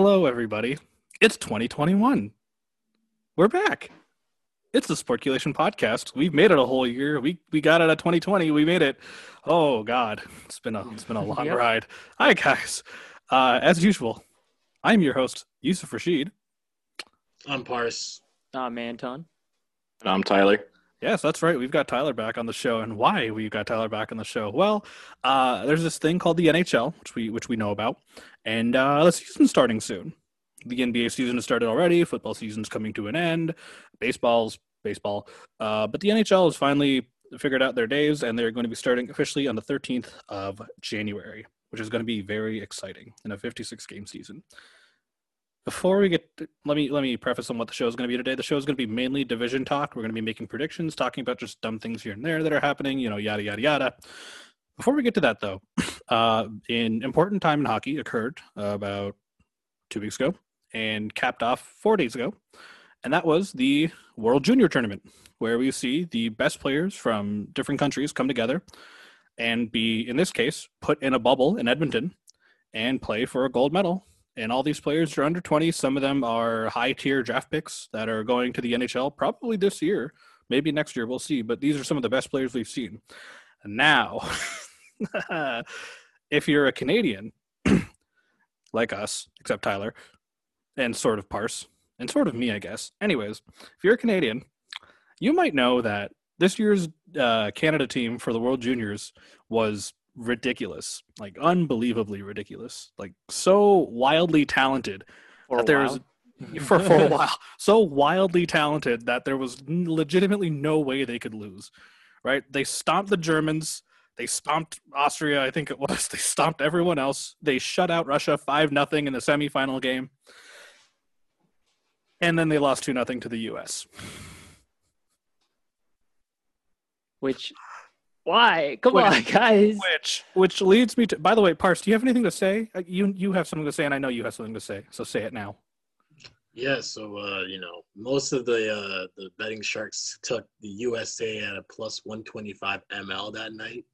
Hello, everybody. It's 2021. We're back. It's the Sportculation podcast. We've made it a whole year. We we got it at 2020. We made it. Oh God, it's been a it's been a long Yep. ride. Hi guys. Uh, as usual, I'm your host Yusuf Rashid. I'm Parse. I'm Anton. And I'm Tyler. Yes, that's right. We've got Tyler back on the show, and why we've got Tyler back on the show? Well, uh, there's this thing called the NHL, which we which we know about, and uh, the season's starting soon. The NBA season has started already. Football season's coming to an end. Baseball's baseball, uh, but the NHL has finally figured out their days, and they're going to be starting officially on the 13th of January, which is going to be very exciting in a 56 game season. Before we get, let me let me preface on what the show is going to be today. The show is going to be mainly division talk. We're going to be making predictions, talking about just dumb things here and there that are happening. You know, yada yada yada. Before we get to that, though, uh, an important time in hockey occurred uh, about two weeks ago and capped off four days ago, and that was the World Junior Tournament, where we see the best players from different countries come together and be, in this case, put in a bubble in Edmonton and play for a gold medal and all these players are under 20 some of them are high tier draft picks that are going to the nhl probably this year maybe next year we'll see but these are some of the best players we've seen. Now if you're a canadian like us except tyler and sort of parse and sort of me i guess. Anyways if you're a canadian you might know that this year's uh, canada team for the world juniors was ridiculous like unbelievably ridiculous like so wildly talented For that there was for, for a while. So wildly talented that there was legitimately no way they could lose right? They stomped the germans. They stomped austria i think it was. They stomped everyone else. They shut out russia 5 nothing in the semifinal game. And then they lost 2 nothing to the us Which, why? Come Wait. on, guys. which which leads me to by the way parse do you have anything to say Uh, you you have something to say and i know you have something to say so say it now Yeah, so uh, you know, most of the uh, the betting sharks took the USA at a plus 125 ml that night.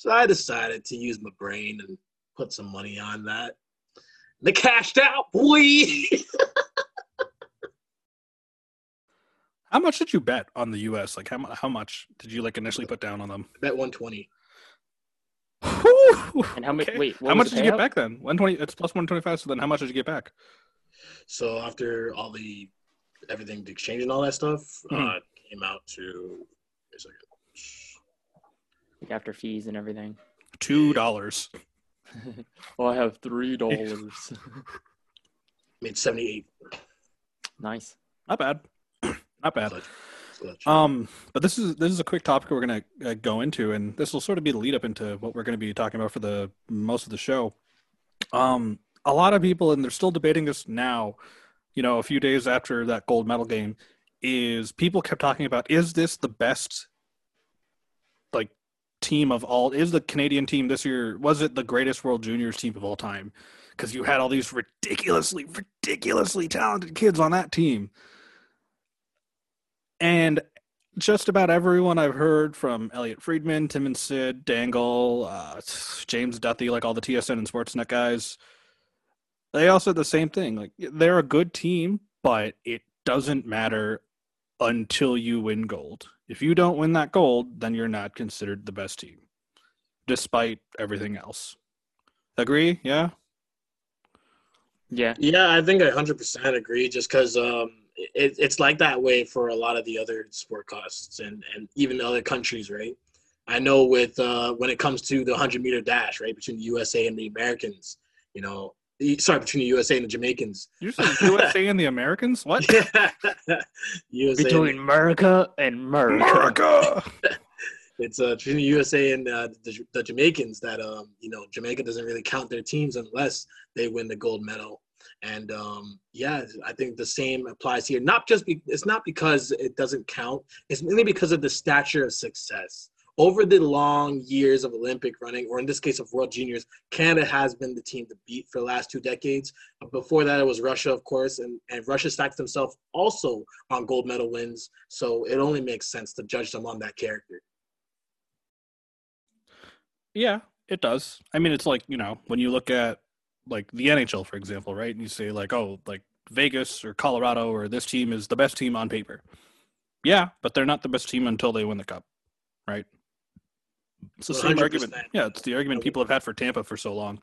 So I decided to use my brain and put some money on that. They cashed out, boy. how much did you bet on the us like how, how much did you like initially put down on them Bet 120. And how much? Okay. Wait, how much did you get payout? back then? One twenty. It's plus one twenty five. So then, how much did you get back? So after all the everything, the exchange and all that stuff, uh, Mhm. came out to. wait a second. Like after fees and everything. Two dollars. well, I have three dollars. Made 78. nice. Not bad. Not bad. Um, but this is this is a quick topic we're gonna uh, go into, and this will sort of be the lead up into what we're gonna be talking about for the most of the show. Um, a lot of people, and they're still debating this now. You know, a few days after that gold medal game, is people kept talking about is this the best like team of all? Is the Canadian team this year? Was it the greatest World Juniors team of all time? Because you had all these ridiculously, ridiculously talented kids on that team. And just about everyone I've heard from Elliotte Friedman, Tim and Sid, Dangle, uh, James Duthie, like all the TSN and Sportsnet guys, they all said the same thing. Like they're a good team, but it doesn't matter until you win gold. If you don't win that gold, then you're not considered the best team, despite everything else. Agree? Yeah. Yeah. Yeah, I think I 100% agree just because um, it, it's like that way for a lot of the other sport costs and, and even other countries, right? I know with uh, when it comes to the 100 meter dash, right, between the USA and the Americans, you know, sorry, between the USA and the Jamaicans. You said USA and the Americans? What? USA, Between America and America. America. it's uh, between the USA and uh, the, the Jamaicans that um, you know Jamaica doesn't really count their teams unless they win the gold medal. And um, yeah, I think the same applies here. Not just be, it's not because it doesn't count. It's mainly because of the stature of success over the long years of Olympic running, or in this case of World Juniors. Canada has been the team to beat for the last two decades. Before that, it was Russia, of course, and, and Russia stacks themselves also on gold medal wins. So it only makes sense to judge them on that character. Yeah, it does. I mean, it's like, you know, when you look at like the NHL, for example, right? And you say like, oh, like Vegas or Colorado or this team is the best team on paper. Yeah, but they're not the best team until they win the cup, right? It's the same 100%. argument. Yeah, it's the argument people have had for Tampa for so long.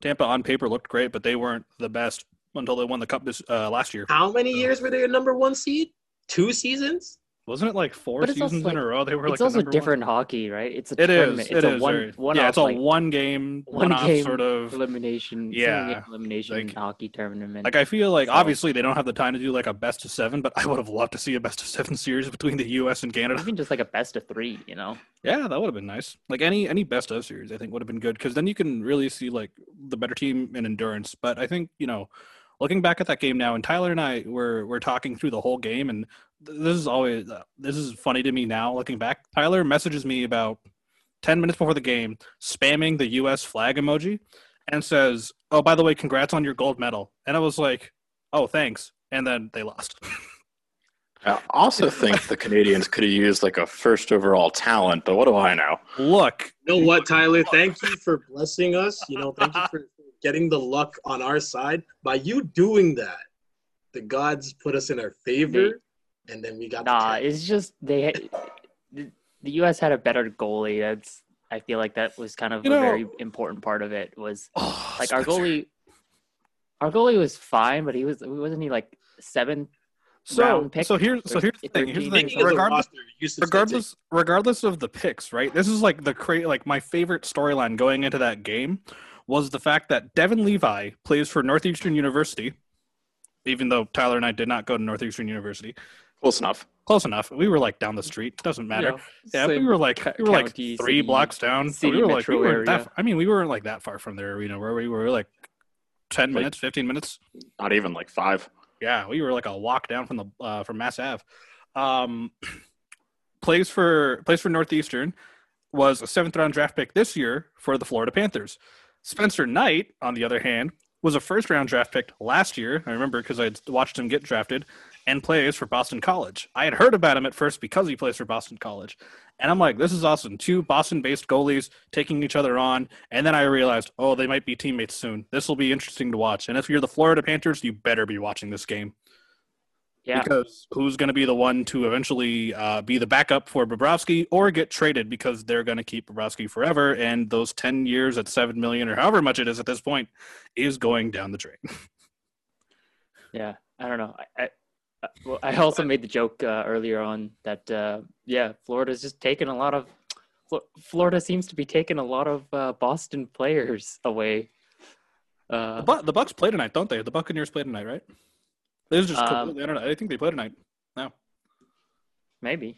Tampa on paper looked great, but they weren't the best until they won the cup this uh, last year. How many years were they a number one seed? Two seasons? Wasn't it like four seasons also, in a row? They were it's like the also number one different hockey, right? It's a It is. tournament. It It's a is one one yeah, off, it's a like, one game, one game sort of. elimination. Yeah, elimination like- hockey tournament. Like I feel like So- obviously they don't have the time to do like a best of seven, but I would have loved to see a best of seven series between the U.S. and Canada. even just like a best of three, you know. Yeah, that would have been nice. Like any any best of series, I think would have been good because then you can really see like the better team in endurance. But I think you know, looking back at that game now, and Tyler and I were were talking through the whole game, and this is always uh, this is funny to me now looking back. Tyler messages me about ten minutes before the game, spamming the U.S. flag emoji, and says, "Oh, by the way, congrats on your gold medal." And I was like, "Oh, thanks." And then they lost. I also think the Canadians could have used like a first overall talent, but what do I know? Look, You know what, Tyler? Thank you for blessing us. You know, thank you for getting the luck on our side. By you doing that, the gods put us in our favor, and then we got Nah, tag. it's just they the, the U.S. had a better goalie. That's I feel like that was kind of You a know- very important part of it. Was oh, like our goalie, our goalie was fine, but he was wasn't he like seventh? So, round pick so here's so here's the thing. Here's the thing. Speaking as a Regardless, roster, you used to say regardless, regardless of the picks, right? This is like the cra- like my favorite storyline going into that game was the fact that Devon Levi plays for Northeastern University, even though Tyler and I did not go to Northeastern University. Close enough. Close enough. We were like down the street. Doesn't matter. You know, yeah, we were like we were like county, three city, blocks down. city, we were like we weren't that. Far, I mean, we weren't like that far from the arena. Where we were, like ten Like- minutes, fifteen minutes. Not even like five. Yeah, we were like a walk down from the uh, from Mass Ave. Um, plays for plays for Northeastern was a seventh round draft pick this year for the Florida Panthers. Spencer Knight, on the other hand, was a first round draft pick last year. I remember because I had watched him get drafted and plays for Boston College. I had heard about him at first because he plays for Boston College. And I'm like, this is awesome. Two Boston based goalies taking each other on. And then I realized, oh, they might be teammates soon. This will be interesting to watch. And if you're the Florida Panthers, you better be watching this game Yeah, because who's going to be the one to eventually uh, be the backup for Bobrovsky or get traded because they're going to keep Bobrovsky forever, and those ten years at seven million or however much it is at this point is going down the drain. yeah. I don't know. I, I, well, I also made the joke uh, earlier on that uh, yeah, Florida's just taking a lot of. Florida seems to be taking a lot of uh, Boston players away. Uh, But the Bucks play tonight, don't they? The Buccaneers play tonight, right? Is just Um, I don't know. I think they play tonight. No. Maybe,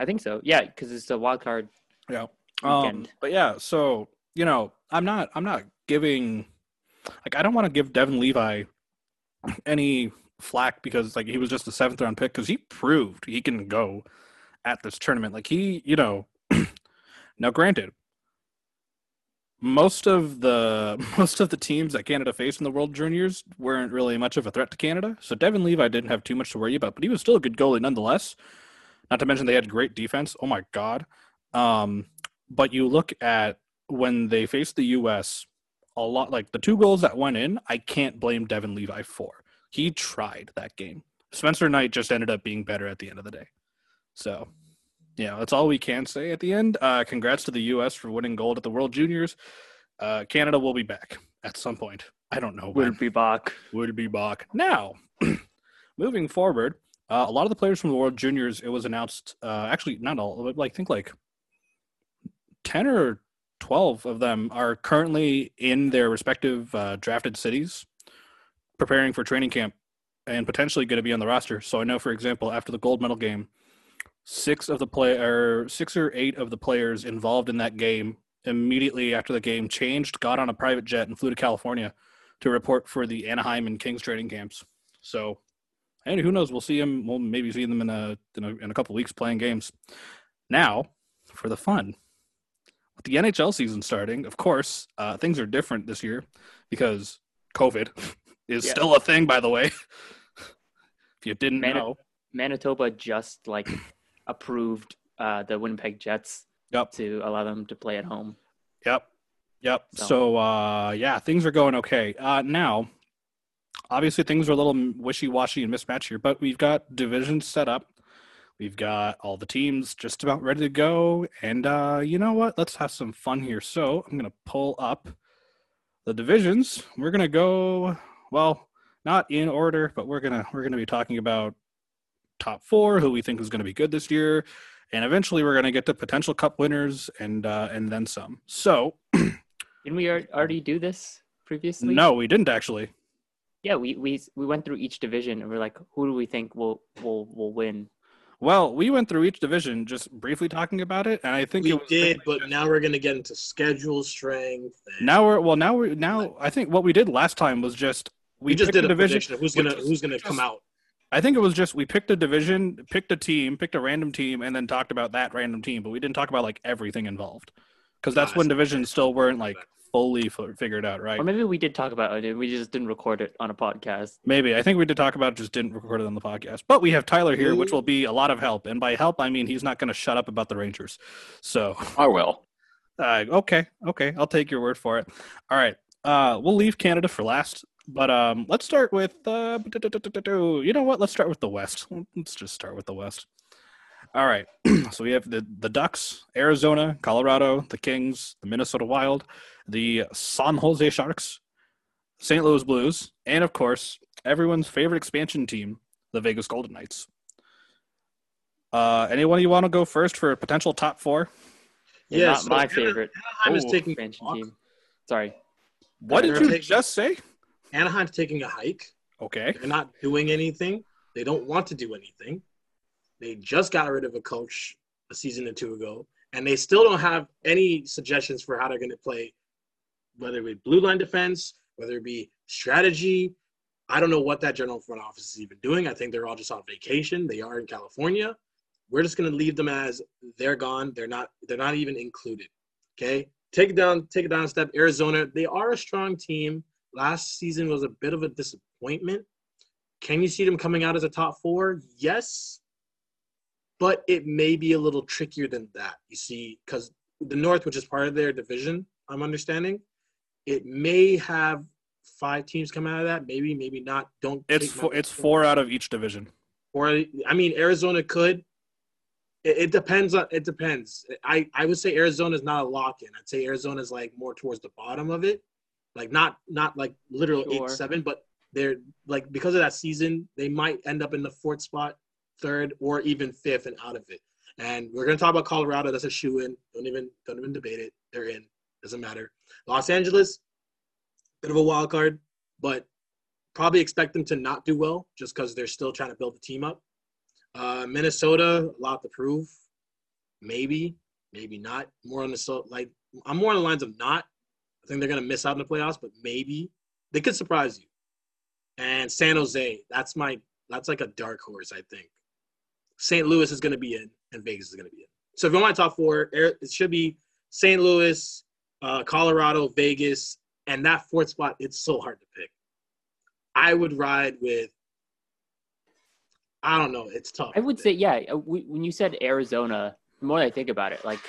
I think so. Yeah, because it's a wild card. Yeah. Um, Weekend. but yeah, so you know, I'm not I'm not giving like I don't want to give Devon Levi any flack because like he was just a seventh round pick because he proved he can go at this tournament. Like he, you know, now granted, most of the most of the teams that Canada faced in the World Juniors weren't really much of a threat to Canada. So Devon Levi didn't have too much to worry about, but he was still a good goalie nonetheless. Not to mention they had great defense. Oh my god. Um, but you look at when they faced the U.S. a lot, like the two goals that went in, I can't blame Devon Levi for. He tried that game. Spencer Knight just ended up being better at the end of the day. So, yeah, that's all we can say at the end. Uh, congrats to the U.S. for winning gold at the World Juniors. Uh, Canada will be back at some point. I don't know Will be back. would be back. Now, moving forward, uh, a lot of the players from the World Juniors, it was announced, uh, actually, not all, but like, I think like 10 or 12 of them are currently in their respective uh, drafted cities preparing for training camp and potentially going to be on the roster. So I know, for example, after the gold medal game, six of the play or six or eight of the players involved in that game immediately after the game changed, got on a private jet and flew to California to report for the Anaheim and Kings training camps. So, and who knows? We'll see him. We'll maybe see them in a in a, in a couple weeks playing games. Now, for the fun, with the NHL season starting, of course, uh, things are different this year because COVID is Yeah. still a thing. By the way, if you didn't Mani- know, Manitoba just like approved uh, the Winnipeg Jets Yep. to allow them to play at home. Yep. Yep. So- So, uh, yeah, things are going okay. Uh, now, obviously, things are a little wishy washy and mismatched here, but we've got divisions set up. We've got all the teams just about ready to go. And uh, you know what? Let's have some fun here. So, I'm going to pull up the divisions. We're going to go, well, not in order, but we're going to we're going to be talking about top 4, who we think is going to be good this year, and eventually we're going to get to potential cup winners and uh, and then some. So, Didn't we already do this previously? no, we didn't actually. Yeah, we we we went through each division and we're like, who do we think will will will win? Well, we went through each division just briefly talking about it, and I think We it was did, but just- now we're gonna get into schedule strength. And now we're well now we're now I think what we did last time was just we, just did a division. prediction of who's gonna just- who's gonna we come out. I think it was just we picked a division, picked a team, picked a random team, and then talked about that random team, but we didn't talk about like everything involved because that's Ah, I when divisions still weren't like fully f- figured out, right? Or maybe we did talk about it we just didn't record it on a podcast. Maybe I think we did talk about it, just didn't record it on the podcast. But we have Tyler here, which will be a lot of help, and by help I mean he's not going to shut up about the Rangers. So I will. Uh, okay, okay, I'll take your word for it. All right, uh, we'll leave Canada for last, but um, let's start with uh, you know what? Let's start with the West. Let's just start with the West. All right, so we have the the Ducks, Arizona, Colorado, the Kings, the Minnesota Wild, the San Jose Sharks, St. Louis Blues, and of course everyone's favorite expansion team, the Vegas Golden Knights. Uh, anyone you want to go first for a potential top four? Yeah, Yeah, not so my favorite Anaheim is taking the expansion team. Sorry. What did you just say? Anaheim's taking a hike. Okay. They're not doing anything. They don't want to do anything. They just got rid of a coach a season or two ago, and they still don't have any suggestions for how they're going to play, whether it be blue line defense, whether it be strategy. I don't know what that general front office is even doing. I think they're all just on vacation. They are in California. We're just going to leave them as they're gone. They're not. They're not even included. Okay, take it down. Take it down a step. Arizona. They are a strong team. Last season was a bit of a disappointment. Can you see them coming out as a top four? Yes. But it may be a little trickier than that. You see, because the North, which is part of their division, I'm understanding, it may have five teams come out of that. Maybe, maybe not. Don't. It's four, it's four out of each division. Or I mean, Arizona could. It, it depends on. It depends. I I would say Arizona is not a lock in. I'd say Arizona is like more towards the bottom of it, like not not like literal Sure. eight seven, but they're like because of that season, they might end up in the fourth spot, third, or even fifth and out of it. And we're gonna talk about Colorado. That's a shoe in. Don't even don't even debate it. They're in. Doesn't matter. Los Angeles, bit of a wild card, but probably expect them to not do well just because they're still trying to build the team up. Uh, Minnesota, a lot to prove. Maybe, maybe not. More on the so like I'm more on the lines of not. I think they're gonna miss out in the playoffs, but maybe they could surprise you. And San Jose, that's my that's like a dark horse, I think. St. Louis is gonna be in, and Vegas is gonna be in. So if you want my top four, Air- it should be St. Louis, uh, Colorado, Vegas, and that fourth spot. It's so hard to pick. I would ride with. I don't know. It's tough. I would say, yeah. uh, we- When you said Arizona, the more I think about it, like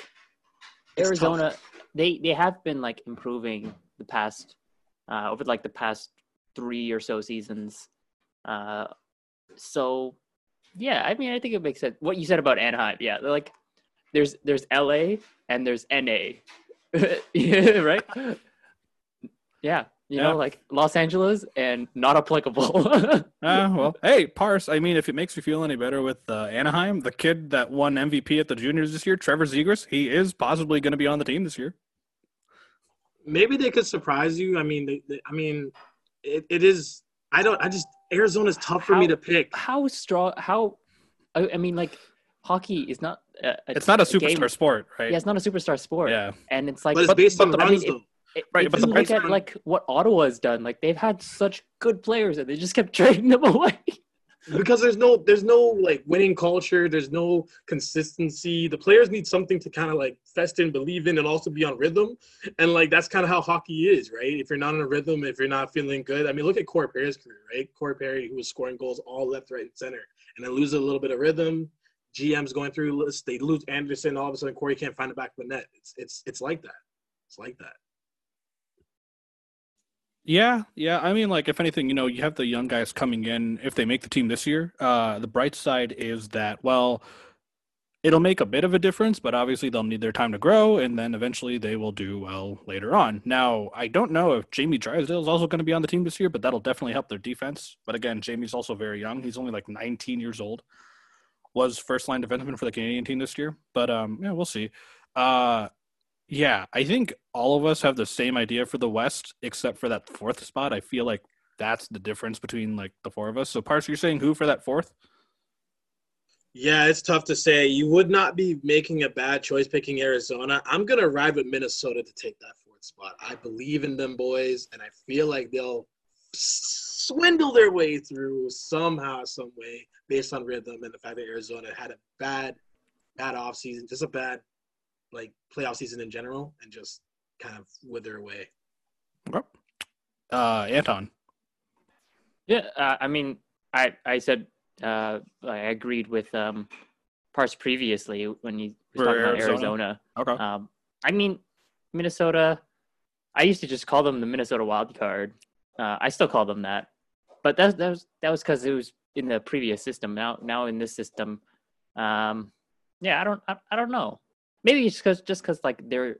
It's Arizona, tough. They they have been like improving the past uh, over like the past three or so seasons. Uh, so yeah, I mean, I think it makes sense. What you said about Anaheim, yeah, they're like there's there's LA and there's NA, right? Yeah, you Yeah. know, like Los Angeles and not applicable. Uh, well, hey, Parse. I mean, if it makes you feel any better with uh, Anaheim, the kid that won MVP at the juniors this year, Trevor Zegras, he is possibly going to be on the team this year. Maybe they could surprise you. I mean, they, they- I mean, it, it is. I don't. I just Arizona's tough for me to pick. how strong? How? I, I mean, like hockey is not. A, a- It's not a game- superstar sport, right? Yeah, it's not a superstar sport. Yeah. and it's like, But it's based on but, I mean, though. If, Right, if but you the look based at on- like what Ottawa's done, like they've had such good players and they just kept trading them away. Because there's no there's no like winning culture there's no consistency. The players need something to kind of like fest in believe in and also be on rhythm. And like that's kind of how hockey is right? If you're not on a rhythm if you're not feeling good i mean look at Corey Perry's career right? Corey Perry who was scoring goals all left right and center and then lose a little bit of rhythm. Gm's going through lists they lose anderson all of a sudden Corey can't find the back of the net. It's it's it's like that. It's like that Yeah, yeah. I mean, like, if anything, you know, you have the young guys coming in. If they make the team this year, uh, the bright side is that, well, it'll make a bit of a difference, but obviously they'll need their time to grow, and then eventually they will do well later on. Now, I don't know if Jamie Drysdale is also going to be on the team this year, but that'll definitely help their defense. But again, Jamie's also very young. He's only like 19 years old. Was first line defenseman for the Canadian team this year, but um, yeah, we'll see. Uh, yeah, I think all of us have the same idea for the West, except for that fourth spot. I feel like that's the difference between like the four of us. So, Parse, you're saying who for that fourth? Yeah, it's tough to say. You would not be making a bad choice picking Arizona. I'm gonna ride with Minnesota to take that fourth spot. I believe in them boys, and I feel like they'll swindle their way through somehow, some way, based on rhythm and the fact that Arizona had a bad, bad off season, just a bad like playoff season in general and just kind of wither away. Okay. Uh, Anton. Yeah, uh, I mean, I I said uh, I agreed with um, Parse previously when he was talking about Arizona. Okay. Um, I mean, Minnesota. I used to just call them the Minnesota Wild Card. Uh, I still call them that, but that that was that was because it was in the previous system. Now now in this system, um, yeah, I don't I, I don't know maybe it's because just because like they're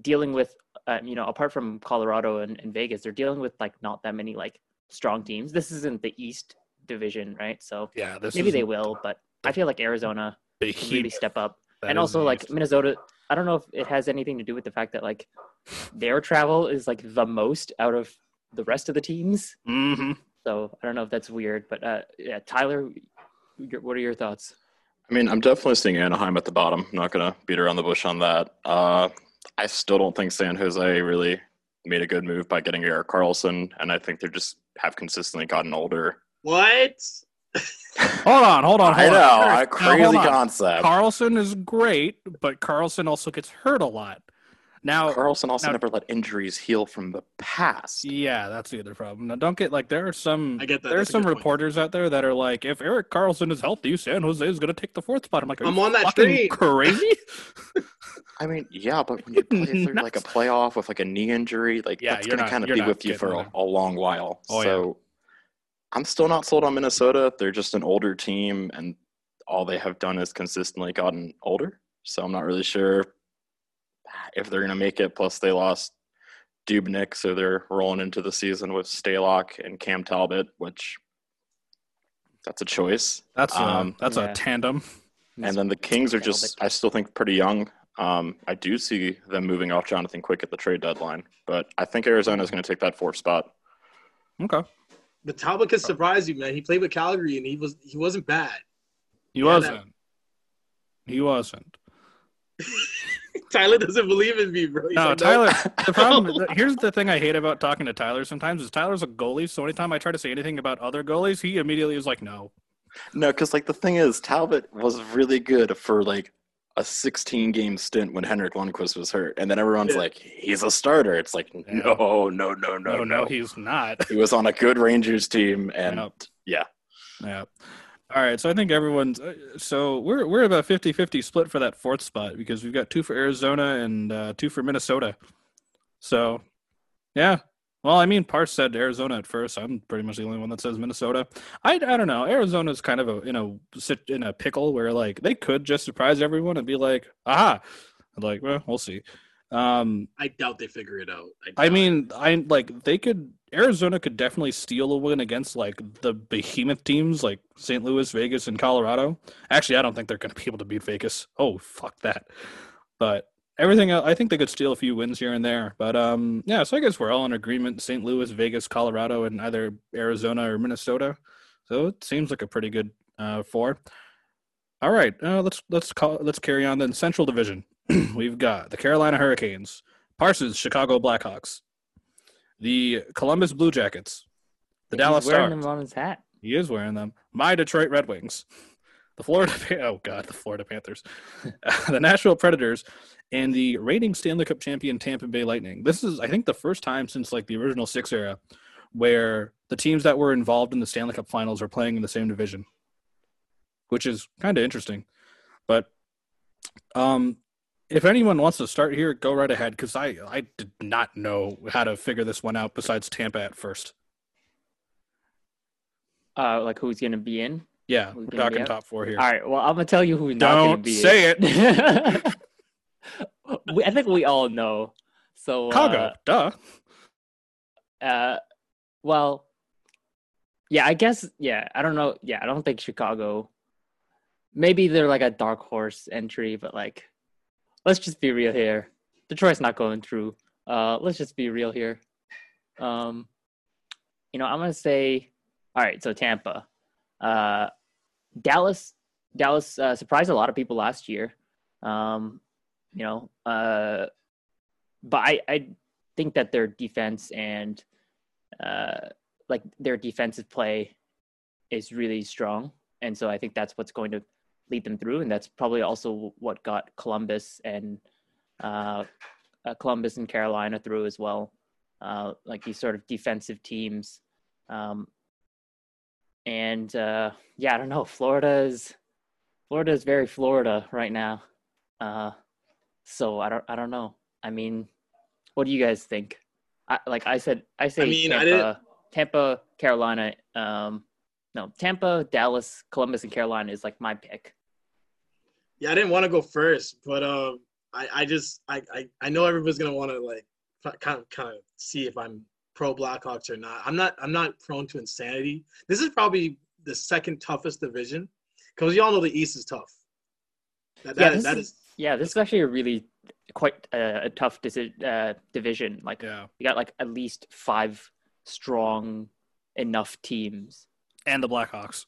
dealing with uh, you know apart from colorado and, and, vegas they're dealing with like not that many like strong teams. This isn't the east division right? So yeah maybe they will but i feel like arizona can really step up. And also like east. minnesota i don't know if it has anything to do with the fact that like their travel is like the most out of the rest of the teams. Mm-hmm. so i don't know if that's weird but uh yeah tyler what are your thoughts I mean, I'm definitely seeing Anaheim at the bottom. I'm not going to beat around the bush on that. Uh, I still don't think San Jose really made a good move by getting Erik Karlsson, and I think they just have consistently gotten older. What? hold on, hold on, hold I on. know, a crazy concept. Karlsson is great, but Karlsson also gets hurt a lot. Now Karlsson also now, never let injuries heal from the past. Yeah, that's the other problem. Now don't get like there are some I get that. There are some reporters point. out there that are like, if Erik Karlsson is healthy, San Jose is gonna take the fourth spot. I'm like, I'm on that train. Crazy. I mean, yeah, but when you play through like a playoff with like a knee injury, like yeah, that's gonna kind of be with you for a, a, long while. Oh, so yeah. I'm still not sold on Minnesota. They're just an older team, and all they have done is consistently gotten older. So I'm not really sure if they're going to make it. Plus, they lost Dubnyk, so they're rolling into the season with Stalock and Cam Talbot, which that's a choice. That's a, um, that's yeah. a tandem. And then the Kings are just, I still think, pretty young. Um, I do see them moving off Jonathan Quick at the trade deadline, but I think Arizona is going to take that fourth spot. Okay. The Talbot could surprise you, man. He played with Calgary and he was he wasn't bad. He yeah, wasn't. That... He wasn't. Tyler doesn't believe in me, bro. He's no, like, Tyler. the problem. here's the thing I hate about talking to Tyler. Sometimes is Tyler's a goalie, so anytime I try to say anything about other goalies, he immediately is like, "No." No, because like the thing is, Talbot was really good for like a 16 game stint when Henrik Lundqvist was hurt, and then everyone's yeah. like, "He's a starter." It's like, no, no, no, no, no, no, no, he's not. He was on a good Rangers team, and yep. yeah, yeah. All right, so I think everyone's uh, so we're we're about 50-50 split for that fourth spot because we've got two for Arizona and uh, two for Minnesota. So, yeah. Well, I mean, Parse said Arizona at first. I'm pretty much the only one that says Minnesota. I, I don't know. Arizona's kind of a in a in a pickle where like they could just surprise everyone and be like, aha. Like, well, we'll see. Um, I doubt they figure it out. I, I mean, I like they could. Arizona could definitely steal a win against like the behemoth teams like St. Louis, Vegas, and Colorado. Actually, I don't think they're going to be able to beat Vegas. Oh, fuck that. But everything, I think they could steal a few wins here and there. But um, yeah. So I guess we're all in agreement: St. Louis, Vegas, Colorado, and either Arizona or Minnesota. So it seems like a pretty good uh, four. All right, uh, let's let's call let's carry on then. Central Division. we've got the Carolina Hurricanes, Parsons Chicago Blackhawks, the Columbus Blue Jackets, the He's Dallas wearing Stars. them on his hat. He is wearing them. My Detroit Red Wings, the Florida oh god, the Florida Panthers, the Nashville Predators, and the reigning Stanley Cup champion Tampa Bay Lightning. This is, I think, the first time since like the original six era where the teams that were involved in the Stanley Cup Finals are playing in the same division, which is kind of interesting. But um, If anyone wants to start here, go right ahead because I I did not know how to figure this one out besides Tampa at first. Uh, like who's gonna be in? Yeah, we're talking top four here. All right. Well, I'm gonna tell you who's not gonna be. Don't say in. it. we, I think we all know. So Chicago, uh, duh. Uh, well, yeah, I guess. Yeah, I don't know. Yeah, I don't think Chicago. Maybe they're like a dark horse entry, but like, let's just be real here. Detroit's not going through. Uh, let's just be real here. Um, you know, I'm gonna say, all right. So Tampa, uh, Dallas, Dallas uh, surprised a lot of people last year. Um, you know, uh, but I, I think that their defense and uh, like their defensive play is really strong, and so I think that's what's going to lead them through, and that's probably also what got Columbus and uh, uh, Columbus and Carolina through as well. Uh, like these sort of defensive teams, um, and uh, yeah, I don't know. Florida is Florida is very Florida right now. Uh, so I don't I don't know. I mean, what do you guys think? I, like I said, I say I mean, Tampa, Tampa, Carolina. Um, no, Tampa, Dallas, Columbus, and Carolina is like my pick. Yeah, I didn't want to go first, but um, I, I just I, I, I know everybody's gonna want to like kind of kind of see if I'm pro Blackhawks or not. I'm not I'm not prone to insanity. This is probably the second toughest division because you all know the East is tough. That, yeah, that, that is, is yeah, this is actually a really quite uh, a tough disi- uh, division. Like, yeah. you got like at least five strong enough teams, and the Blackhawks.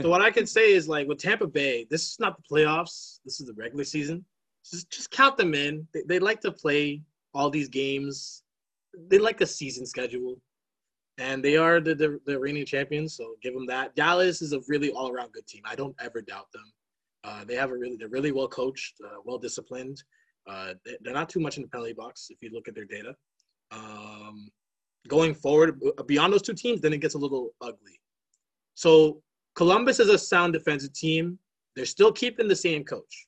So what I can say is like with Tampa Bay, this is not the playoffs. This is the regular season. Just just count them in. They, they like to play all these games. They like a season schedule, and they are the, the the reigning champions. So give them that. Dallas is a really all around good team. I don't ever doubt them. Uh, they have a really, they're really well coached, uh, well disciplined. Uh, they're not too much in the penalty box if you look at their data. Um, going forward, beyond those two teams, then it gets a little ugly. So Columbus is a sound defensive team. They're still keeping the same coach.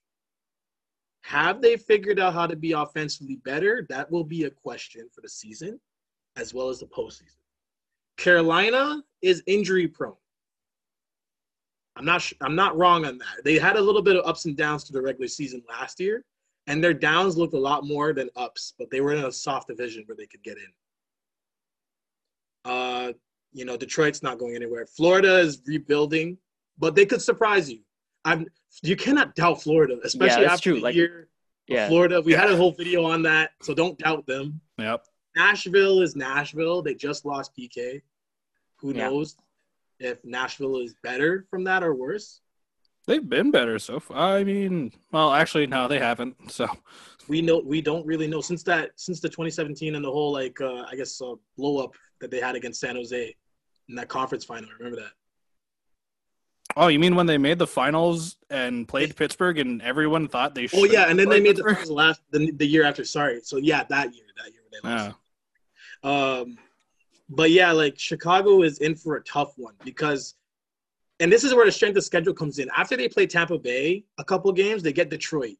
Have they figured out how to be offensively better? That will be a question for the season as well as the postseason. Carolina is injury prone. I'm not I'm not wrong on that. They had a little bit of ups and downs to the regular season last year, and their downs looked a lot more than ups, but they were in a soft division where they could get in. Uh, you know, Detroit's not going anywhere. Florida is rebuilding, but they could surprise you. I'm you cannot doubt Florida, especially yeah, after true. the like, year yeah. Florida. We yeah. had a whole video on that, so don't doubt them. Yep. Nashville is Nashville. They just lost PK. Who knows? if Nashville is better from that or worse? They've been better so far. I mean, well, actually, no, they haven't. So we know we don't really know since that since the 2017 and the whole like uh, I guess uh, blow up that they had against San Jose in that conference final. Remember that? Oh, you mean when they made the finals and played Pittsburgh and everyone thought they? Oh yeah, and then they made Pittsburgh? the finals last the, the year after. Sorry, so yeah, that year, that year they lost. Yeah. Um, but yeah, like Chicago is in for a tough one because, and this is where the strength of schedule comes in. After they play Tampa Bay a couple games, they get Detroit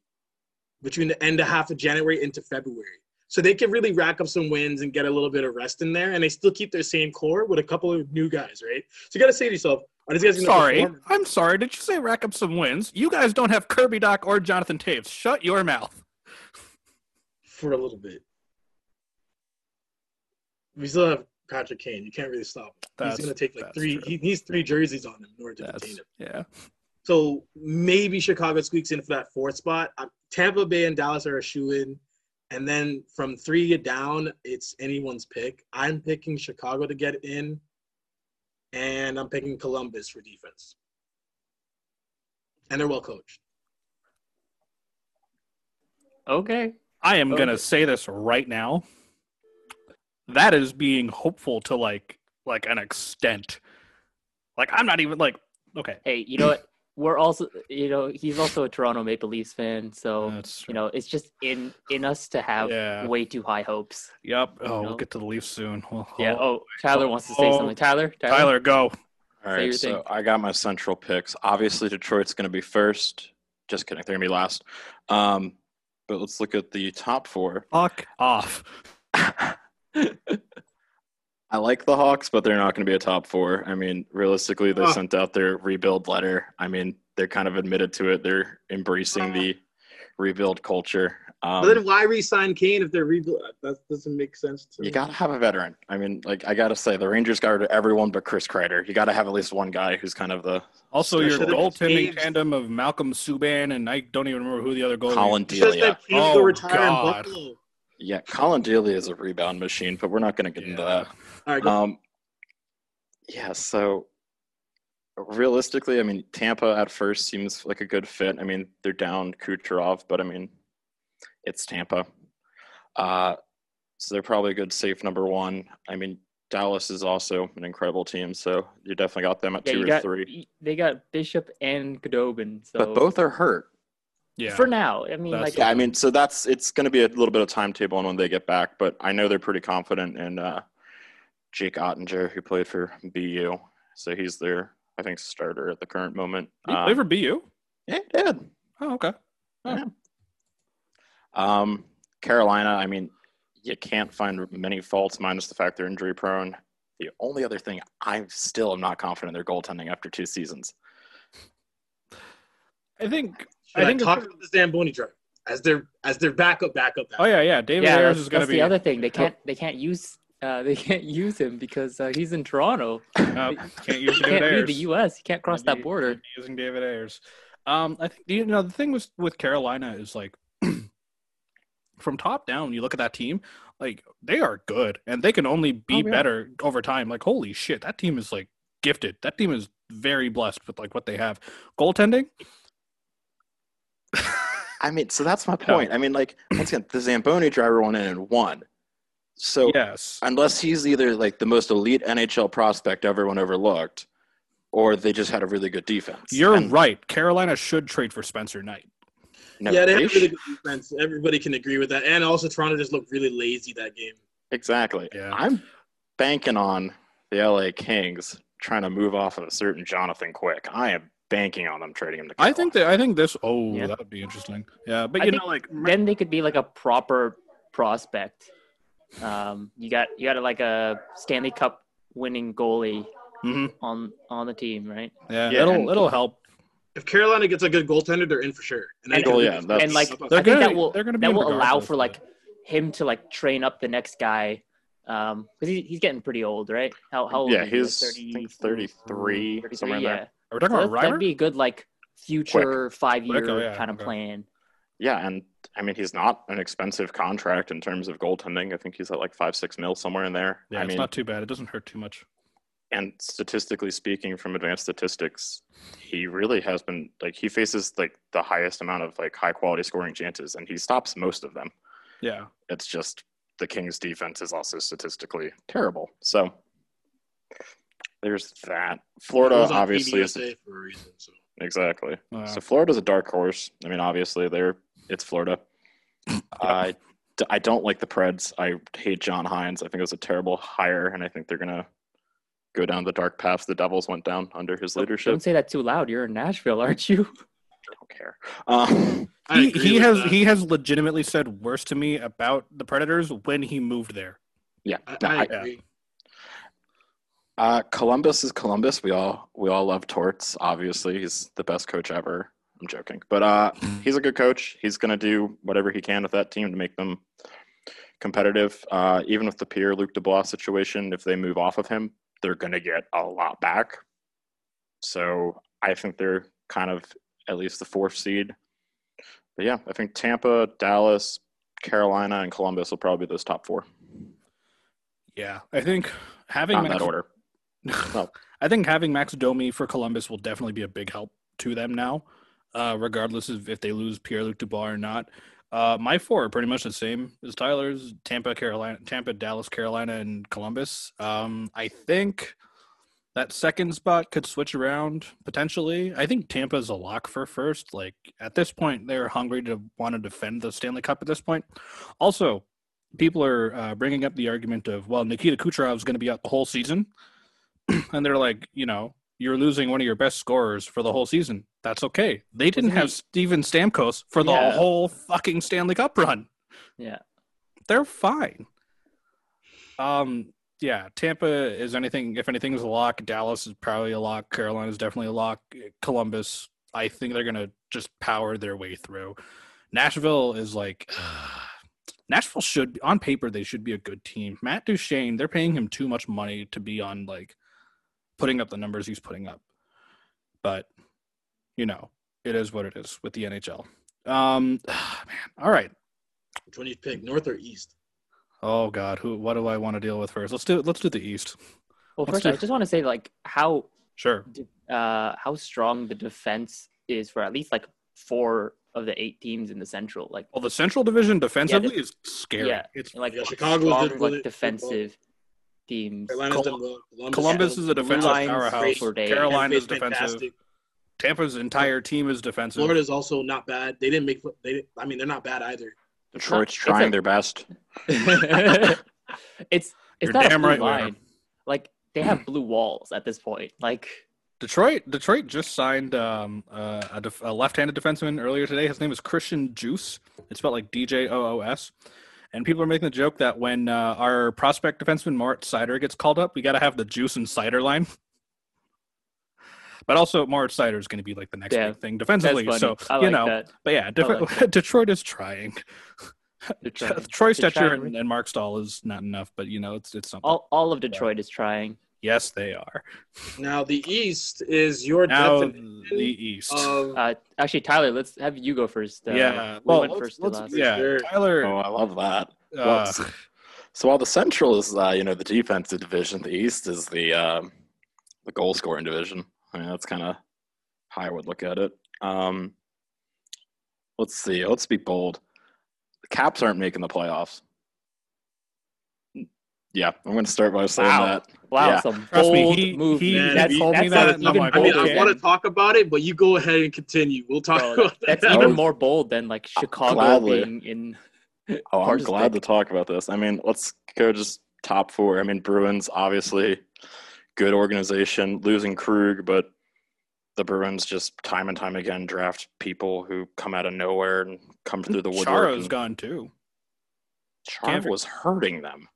between the end of half of January into February. So they can really rack up some wins and get a little bit of rest in there, and they still keep their same core with a couple of new guys, right? So you got to say to yourself, are these guys sorry, I'm sorry. Did you say rack up some wins? You guys don't have Kirby Dach or Jonathan Toews. Shut your mouth. For a little bit. We still have Patrick Kane. You can't really stop him. That's, he's going to take like three. He needs three jerseys on him in order to that's, him. Yeah. So maybe Chicago squeaks in for that fourth spot. Um, Tampa Bay and Dallas are a shoe in. And then from three down, it's anyone's pick. I'm picking Chicago to get in, and I'm picking Columbus for defense. And they're well coached. Okay. I am okay. going to say this right now that is being hopeful to like like an extent. Like I'm not even like okay. Hey, you know what? We're also you know he's also a Toronto Maple Leafs fan, so you know it's just in in us to have yeah. way too high hopes. Yep. Oh, know? we'll get to the Leafs soon. We'll, yeah. Oh, Tyler oh, wants to say oh, something. Tyler, Tyler, Tyler go. All right, so thing. I got my central picks. Obviously, Detroit's going to be first. Just kidding, they're going to be last. Um, but let's look at the top four. Fuck off. I like the Hawks, but they're not going to be a top four. I mean, realistically, they sent out their rebuild letter. I mean, they're kind of admitted to it. They're embracing the rebuild culture. Um, but then why re-sign Kane if they're rebuild? That doesn't make sense to you me. You got to have a veteran. I mean, like I got to say, the Rangers got everyone but Chris Kreider. You got to have at least one guy who's kind of the. Also, your goaltending tandem of Malcolm Subban and I don't even remember who the other goalie. Collin Delia. Oh God. Yeah, Collin Delia is a rebound machine, but we're not going to get yeah. into that. All right. Um, yeah. So realistically, I mean, Tampa at first seems like a good fit. I mean, they're down Kucherov, but I mean, it's Tampa. Uh, so they're probably a good safe number one. I mean, Dallas is also an incredible team, so you definitely got them at yeah, two or got, three. They got Bishop and Khudobin, so. but both are hurt. Yeah. For now, I mean, that's like yeah, I mean, so that's it's going to be a little bit of timetable on when they get back, but I know they're pretty confident in uh, Jake Oettinger, who played for BU. So he's their, I think, starter at the current moment. He um, played for BU? Yeah, he did. Oh, okay. Oh. Yeah. Um, Carolina, I mean, you can't find many faults minus the fact they're injury prone. The only other thing I still am not confident in their goaltending after two seasons. I think Should I think talk about the Zamboni drive as their as their backup backup. backup. Oh yeah, yeah. David yeah, Ayres is going to be the other thing. They can't they can't use uh, they can't use him because uh, he's in Toronto. Uh, can't use he can't leave the U.S. He can't cross that border. Using David Ayres. Um, I think you know the thing with with Carolina is like from top down. You look at that team, like they are good, and they can only be oh, yeah. better over time. Like holy shit, that team is like gifted. That team is very blessed with like what they have. Goaltending. I mean, so that's my point. I mean, like once again, the Zamboni driver went in and won. So yes, unless he's either like the most elite NHL prospect everyone overlooked, or they just had a really good defense. You're and, right. Carolina should trade for Spencer Knight. No, yeah, they, they have really good defense. Everybody can agree with that. And also, Toronto just looked really lazy that game. Exactly. Yeah. I'm banking on the LA Kings trying to move off of a certain Jonathan Quick. I am banking on them trading him to. Carolina. I think that I think this. Oh, yeah. that would be interesting. Yeah, but I you know, like then they could be like a proper prospect um, you got you got like a Stanley Cup winning goalie mm-hmm. on on the team, right? Yeah, yeah it'll it'll help. If Carolina gets a good goaltender, they're in for sure. And, and, yeah, and like I think that will they're gonna that will allow for like him to like train up the next guy um because he, he's getting pretty old right how, how old yeah he's 30, 33, 33 somewhere yeah. There are we talking so about that'd be a good like future Quick. five year oh, yeah, kind of okay. plan yeah, and I mean he's not an expensive contract in terms of goaltending. I think he's at like five six mil somewhere in there. Yeah, I it's mean, not too bad. It doesn't hurt too much. And statistically speaking, from advanced statistics, he really has been like he faces like the highest amount of like high quality scoring chances, and he stops most of them. Yeah, it's just the Kings' defense is also statistically terrible. So there's that. Florida obviously is for a reason. So. Exactly. Wow. So Florida's a dark horse. I mean, obviously they're it's Florida. I I don't like the Preds. I hate John Hynes. I think it was a terrible hire, and I think they're gonna go down the dark paths the Devils went down under his leadership. Don't say that too loud. You're in Nashville, aren't you? I don't care. Um, he he has that. he has legitimately said worse to me about the Predators when he moved there. Yeah, I, I agree. Uh, Columbus is Columbus. We all we all love Torts. Obviously, he's the best coach ever. I'm joking, but uh, he's a good coach. He's going to do whatever he can with that team to make them competitive. Uh, even with the Pierre Luc Dubois situation, if they move off of him, they're going to get a lot back. So I think they're kind of at least the fourth seed. But yeah, I think Tampa, Dallas, Carolina, and Columbus will probably be those top four. Yeah, I think having Not that order. No. I think having Max Domi for Columbus will definitely be a big help to them now uh, regardless of if they lose Pierre Luc Dubois or not. Uh, my four are pretty much the same as Tyler's: Tampa, Carolina, Tampa, Dallas, Carolina, and Columbus. Um, I think that second spot could switch around potentially. I think Tampa's a lock for first. Like at this point, they're hungry to want to defend the Stanley Cup. At this point, also, people are uh, bringing up the argument of well, Nikita Kucherov is going to be out the whole season, and they're like, you know, you're losing one of your best scorers for the whole season. That's okay. They didn't have. Steven Stamkos for the yeah. whole fucking Stanley Cup run. Yeah. They're fine. Um yeah, Tampa is anything if anything is a lock, Dallas is probably a lock, Carolina is definitely a lock, Columbus, I think they're going to just power their way through. Nashville is like Nashville should on paper they should be a good team. Matt Duchene, they're paying him too much money to be on like putting up the numbers he's putting up. But you know, it is what it is with the NHL. Um man, all right. Which one do you pick, north or east? Oh god, who what do I want to deal with first? Let's do let's do the east. Well, let's first do... I just want to say like how sure uh how strong the defense is for at least like four of the eight teams in the Central. Like, well, the Central Division defensively yeah, is scary. Yeah, it's like yeah, Chicago strong, like defensive teams. Col- Columbus is a defensive powerhouse. Carolina's defensive. Fantastic. Tampa's entire team is defensive. Florida's also not bad. They didn't make. They. I mean, they're not bad either. Detroit's trying a, their best. it's it's You're not a blue right line. Like they have blue walls at this point. Like Detroit Detroit just signed um, uh, a, def- a, left-handed defenseman earlier today. His name is Christian Djoos. It's spelled like D J O O S. And people are making the joke that when uh, our prospect defenseman Moritz Seider gets called up, we got to have the Juice and cider line. but also, Moritz Seider is going to be like the next yeah, big thing defensively. So you know, that. but yeah, like Detroit is trying. Troy Stecher and, and, Marc Staal is not enough, but you know, it's it's something. All all of Detroit is trying. Yes, they are. Now the East is your now definition the East. Of... Uh, actually, Tyler, let's have you go first. Uh, yeah, well, went first let's, yeah, sure. Tyler. Oh, I love that. Uh, well, so, so, while the Central is, uh, you know, the defensive division, the East is the um, the goal scoring division. I mean, that's kind of how I would look at it. Um, let's see. Let's be bold. The Caps aren't making the playoffs. Yeah, I'm going to start by saying wow. that. Wow, yeah. some Trust bold me, he, move. He, that's, told that's me that. Even I mean, I want to talk about it, but you go ahead and continue. We'll talk Bro, about that. That's even more bold than like uh, Chicago Gladly. being in. Oh, I'm glad to talk about this. I mean, let's go just top four. I mean, Bruins obviously good organization, losing Krug, but the Bruins just time and time again draft people who come out of nowhere and come through the woodwork. Chara's gone too. Chara was hurting them.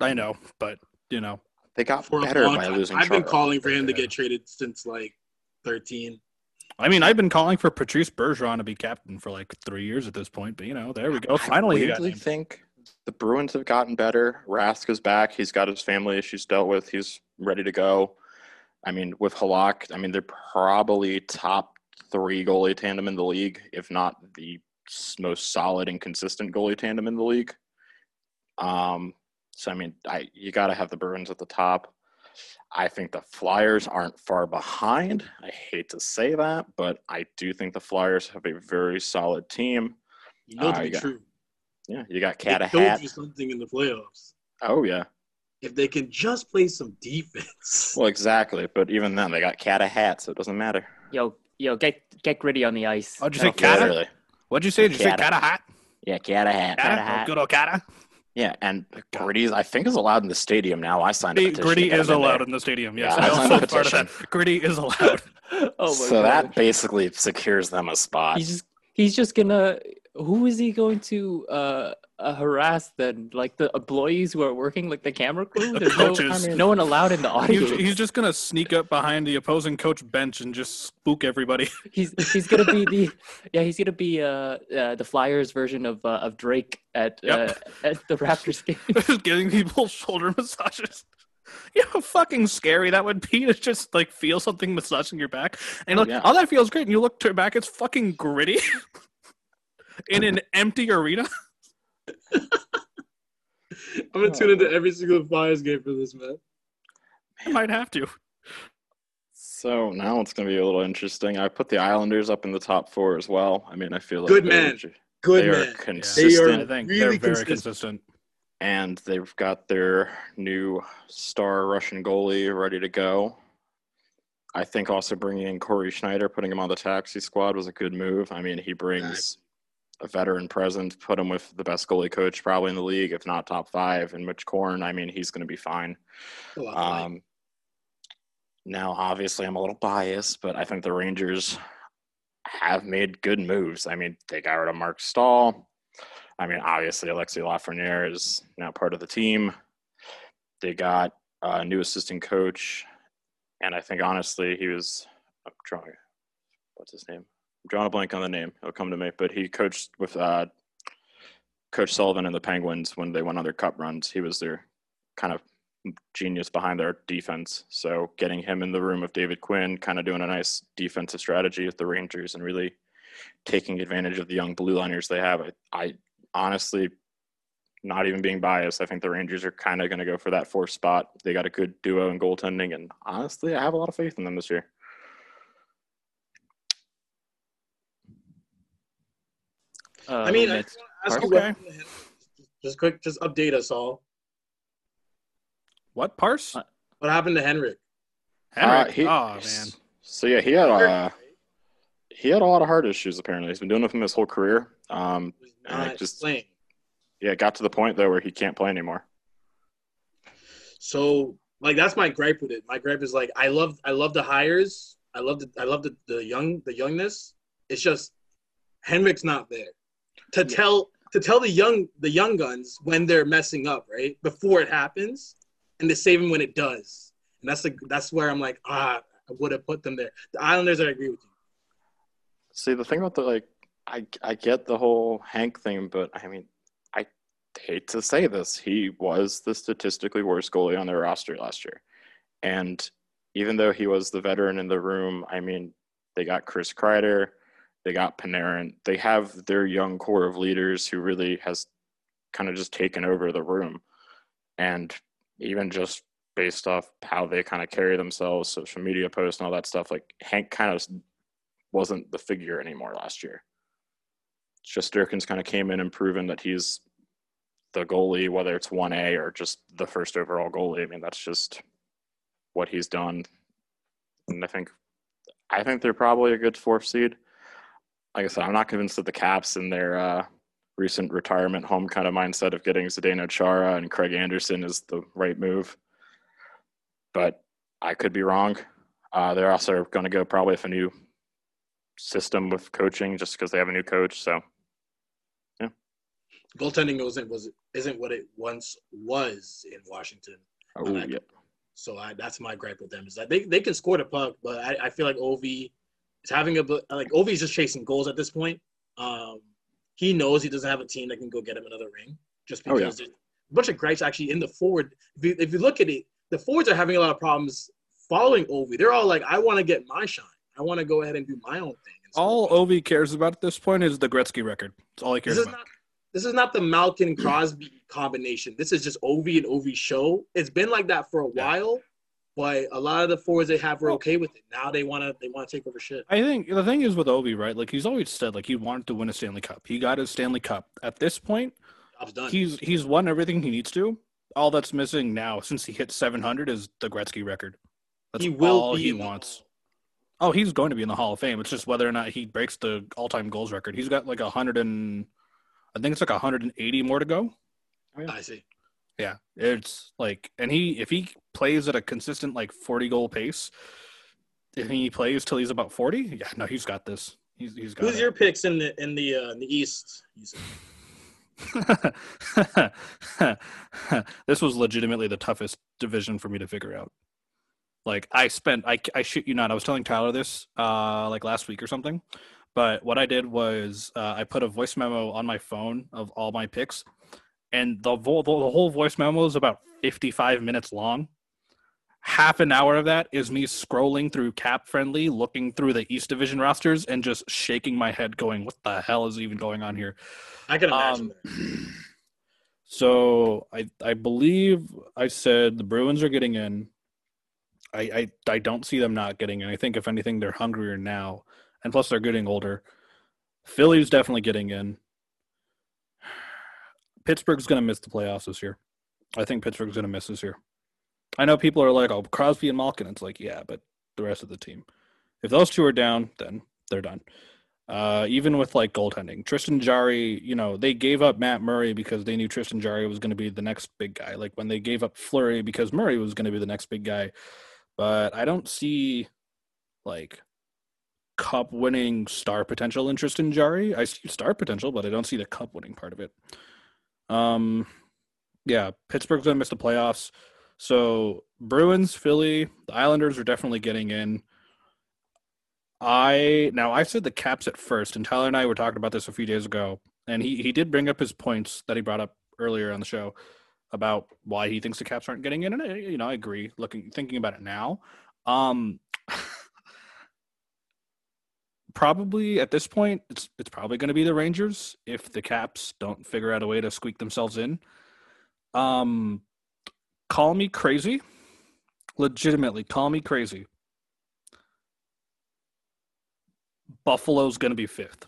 I know, but you know they got for better by losing. I've been calling for him to get traded since like 13. I mean, I've been calling for Patrice Bergeron to be captain for like three years at this point, but you know, there we go. Finally, I really think the Bruins have gotten better. Rask is back. He's got his family issues dealt with. He's ready to go. I mean, with Halak, I mean, they're probably top three goalie tandem in the league, if not the most solid and consistent goalie tandem in the league. Um, so I mean, I you got to have the Bruins at the top. I think the Flyers aren't far behind. I hate to say that, but I do think the Flyers have a very solid team. You know uh, you got, true. Yeah, you got Cat a hat. You something in the playoffs. Oh yeah. If they can just play some defense. Well, exactly. But even then, they got Cat a hat, so it doesn't matter. Yo, yo, get get gritty on the ice. What'd you say, Cat? Really. What'd you say? Did you say Cat a hat? Yeah, Cat a hat. Cat a hat. Good old Cat. Yeah, and Gritty, I think, is allowed in the stadium now. I signed a petition. Gritty is allowed in the stadium. Yes, yeah, I, I also part of that. Gritty is allowed. oh so that basically secures them a spot. He's just he's just gonna. Who is he going to uh, uh, harass then? Like the employees who are working like the camera crew? There's no, no, one allowed in the audience. he's, he's, just gonna sneak up behind the opposing coach bench and just spook everybody. He's he's gonna be the yeah he's gonna be uh, uh the flyers version of uh, of drake at yep. uh, at the raptors game. Just giving people shoulder massages. You know how fucking scary that would be to just like feel something massaging your back? And oh, like yeah. all that feels great. And you look to your back it's fucking gritty in an empty arena I'm gonna tune into every single Flyers game for this, man. I might have to. So now it's gonna be a little interesting. I put the Islanders up in the top four as well. I mean, I feel like good man, good they man. Are consistent. They are I think really they're very consistent. consistent. And they've got their new star Russian goalie ready to go. I think also bringing in Cory Schneider, putting him on the taxi squad was a good move. I mean, he brings a veteran presence, put him with the best goalie coach probably in the league, if not top five. And Mitch Korn, I mean, he's going to be fine. Um, Now, obviously, I'm a little biased, but I think the Rangers have made good moves. I mean, they got rid of Marc Staal. I mean, obviously, Alexi Lafreniere is now part of the team. They got a new assistant coach, and I think honestly, he was. I'm drawing. What's his name? Drawing a blank on the name. It'll come to me. But he coached with uh, Coach Sullivan and the Penguins when they went on their cup runs. He was their kind of genius behind their defense. So getting him in the room with David Quinn, kind of doing a nice defensive strategy with the Rangers and really taking advantage of the young blue liners they have. I, I honestly, not even being biased, I think the Rangers are kind of going to go for that fourth spot. They got a good duo in goaltending, and honestly, I have a lot of faith in them this year. Uh, I mean, I ask okay. just quick, just update us all. What Parse? What happened to Henrik? Henrik? Uh, he, oh man. So yeah, he had uh, he had a lot of heart issues. Apparently, he's been doing it from his whole career. Um, and it just playing. yeah, it got to the point though where he can't play anymore. So like that's my gripe with it. My gripe is like I love I love the hires. I love the I love the, the young the youngness. It's just Henrik's not there to yeah. tell to tell the young the young guns when they're messing up right before it happens and to save them when it does. And that's the that's where I'm like, ah, I would have put them there. The Islanders, I agree with you. See, the thing about the like, I I get the whole Hank thing, but I mean, I hate to say this, he was the statistically worst goalie on their roster last year, and even though he was the veteran in the room, I mean, they got Chris Kreider, they got Panarin, they have their young core of leaders who really has kind of just taken over the room, and even just based off how they kind of carry themselves, social media posts and all that stuff. Like Hank kind of wasn't the figure anymore last year. Shesterkin's kind of came in and proven that he's the goalie, whether it's 1A or just the first overall goalie. I mean, that's just what he's done. And I think I think they're probably a good fourth seed. Like I said, I'm not convinced that the Caps and their uh, recent retirement home kind of mindset of getting Zdeno Chara and Craig Anderson is the right move. But I could be wrong. Uh, they're also going to go probably with a new system with coaching just because they have a new coach. So, yeah. Goaltending wasn't was isn't what it once was in Washington. Oh yeah. So I, that's my gripe with them is that they, they can score the puck, but I, I feel like Ovi is having a like Ovi's just chasing goals at this point. Um, he knows he doesn't have a team that can go get him another ring just because oh, yeah. there's a bunch of gripes actually in the forward. If you, if you look at it, the forwards are having a lot of problems following Ovi. They're all like, I want to get my shine. I want to go ahead and do my own thing. All Ovi cares about at this point is the Gretzky record. That's all he cares this about. Not, this is not the Malkin Crosby combination. This is just Ovi and Ovi show. It's been like that for a yeah. while, but a lot of the forwards they have were okay with it. Now they want to they want to take over shit. I think the thing is with Ovi, right? Like he's always said, like he wanted to win a Stanley Cup. He got his Stanley Cup. At this point, he's he's won everything he needs to. All that's missing now, since he hit 700, is the Gretzky record. That's he will all he wants. Oh, he's going to be in the Hall of Fame. It's just whether or not he breaks the all-time goals record. He's got like a hundred and, I think it's like 180 more to go. I see. Yeah, it's like, and he if he plays at a consistent like forty goal pace, if he plays till he's about forty, yeah, no, he's got this. He's he's got. Who's it. your picks in the in the uh, in the East? this was legitimately the toughest division for me to figure out. Like I spent, I I shit you not. I was telling Tyler this uh like last week or something. But what I did was uh, I put a voice memo on my phone of all my picks, and the, vo- the whole voice memo is about 55 minutes long. Half an hour of that is me scrolling through Cap Friendly, looking through the East Division rosters, and just shaking my head, going, "What the hell is even going on here?" I can imagine. Um, so I I believe I said the Bruins are getting in. I, I I don't see them not getting in. I think if anything, they're hungrier now, and plus they're getting older. Philly's definitely getting in. Pittsburgh's going to miss the playoffs this year. I think Pittsburgh's going to miss this year. I know people are like, "Oh, Crosby and Malkin." It's like, yeah, but the rest of the team. If those two are down, then they're done. Uh, even with like goaltending, Tristan Jarry, you know, they gave up Matt Murray because they knew Tristan Jarry was going to be the next big guy. Like when they gave up Fleury because Murray was going to be the next big guy. but I don't see like cup winning star potential interest in Jarry. I see star potential, but I don't see the cup winning part of it. Um, yeah, Pittsburgh's gonna miss the playoffs. So Bruins, Philly, the Islanders are definitely getting in. I now I said the Caps at first, and Tyler and I were talking about this a few days ago, and he he did bring up his points that he brought up earlier on the show about why he thinks the Caps aren't getting in, and I, you know I agree. Looking thinking about it now, um, probably at this point it's it's probably going to be the Rangers if the Caps don't figure out a way to squeak themselves in. Um, call me crazy, legitimately call me crazy. Buffalo's going to be fifth,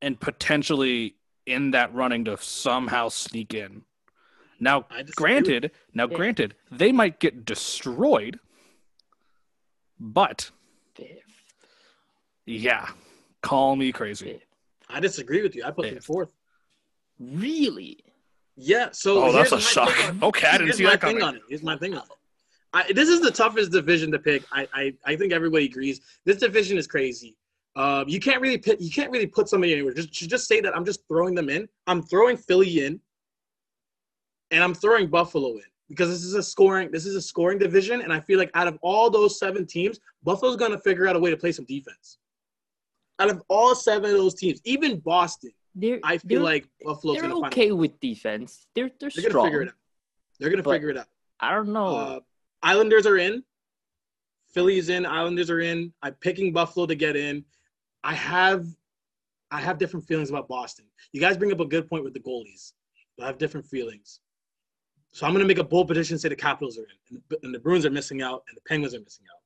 and potentially in that running to somehow sneak in. Now, granted, now yeah. granted, they might get destroyed, but. Yeah, call me crazy. I disagree with you. I put Fifth. them fourth. Really? Yeah. So oh, that's a shock. Okay, I didn't see that coming. On it. Here's my thing on it. I, this is the toughest division to pick. I, I, I think everybody agrees. This division is crazy. Um, you can't really put you can't really put somebody anywhere. Just just say that I'm just throwing them in. I'm throwing Philly in, and I'm throwing Buffalo in because this is a scoring this is a scoring division, and I feel like out of all those seven teams, Buffalo's gonna figure out a way to play some defense. Out of all seven of those teams, even Boston, they're, I feel like Buffalo's going to find. they're okay with defense. They're they're, they're strong. Gonna figure it out. They're gonna figure it out. I don't know. Uh, Islanders are in. Phillies in. Islanders are in. I'm picking Buffalo to get in. I have I have different feelings about Boston. You guys bring up a good point with the goalies. I have different feelings. So I'm going to make a bold prediction say the Capitals are in, and the, and the, Bruins are missing out, and the Penguins are missing out,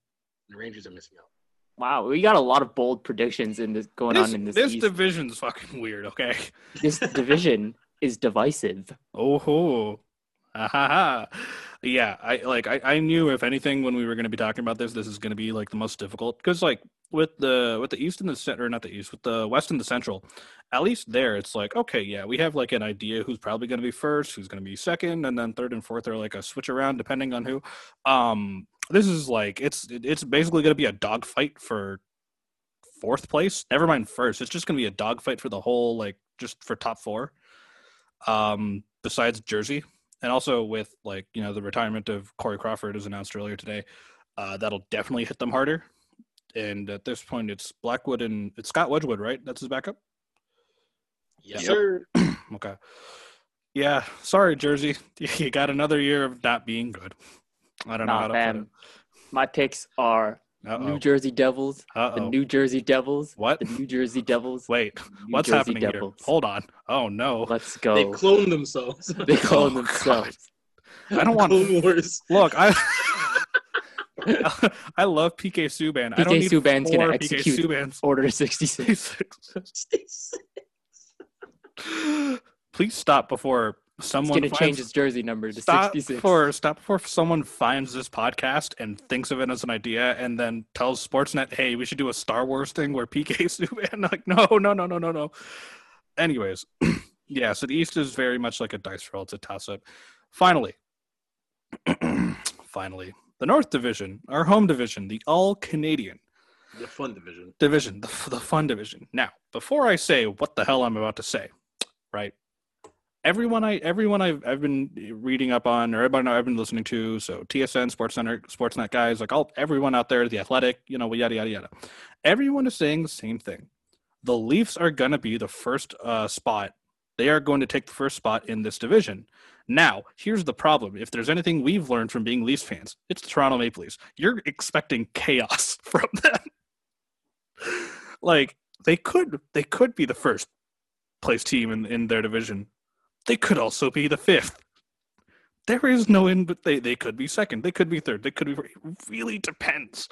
and the Rangers are missing out. Wow, we got a lot of bold predictions in this going this, on in this. This East. division's fucking weird. Okay, this division is divisive. Oh ho, ha ha yeah i like I, I knew if anything when we were going to be talking about this this is going to be like the most difficult because like with the with the east and the center not the east with the west and the central at least there it's like okay yeah we have like an idea who's probably going to be first who's going to be second and then third and fourth are like a switch around depending on who um this is like it's it's basically going to be a dogfight for fourth place never mind first it's just going to be a dogfight for the whole like just for top four um besides jersey and also with like you know the retirement of Corey Crawford as announced earlier today, uh, that'll definitely hit them harder. And at this point, it's Blackwood and it's Scott Wedgewood, right? That's his backup. Yes, yep. sir. okay. Yeah, sorry, Jersey. You got another year of not being good. I don't know how to put it. My picks are uh-oh. New Jersey Devils. Uh-oh. The New Jersey Devils. What? The New Jersey Devils. Wait, New what's Jersey happening Devils. here? Hold on. Oh no. Let's go. They cloned themselves. they cloned oh, themselves. God. I don't want. Clone Wars. Look, I. I love PK Subban. PK I don't need Subban's gonna execute Subbans. Order sixty six. Please stop before someone He's gonna change his jersey number to stop 66. For, stop before someone finds this podcast and thinks of it as an idea and then tells Sportsnet, hey, we should do a Star Wars thing where PK Subban. Like, no, no, no, no, no, no. Anyways, yeah, so the East is very much like a dice roll. It's a toss up. Finally, finally, the North Division, our home division, the all Canadian. The fun division. Division, the, the fun division. Now, before I say what the hell I'm about to say, right? Everyone I everyone I've I've been reading up on or everyone I've been listening to, so TSN, Sports Center, Sportsnet guys, like all everyone out there, the Athletic, you know, yada yada yada. Everyone is saying the same thing. The Leafs are to be the first uh, spot. They are going to take the first spot in this division. Now, here's the problem. If there's anything we've learned from being Leafs fans, it's the Toronto Maple Leafs. You're expecting chaos from them. like they could they could be the first place team in, in their division they could also be the fifth. There is no in, but they, they could be second. They could be third. They could be. It really depends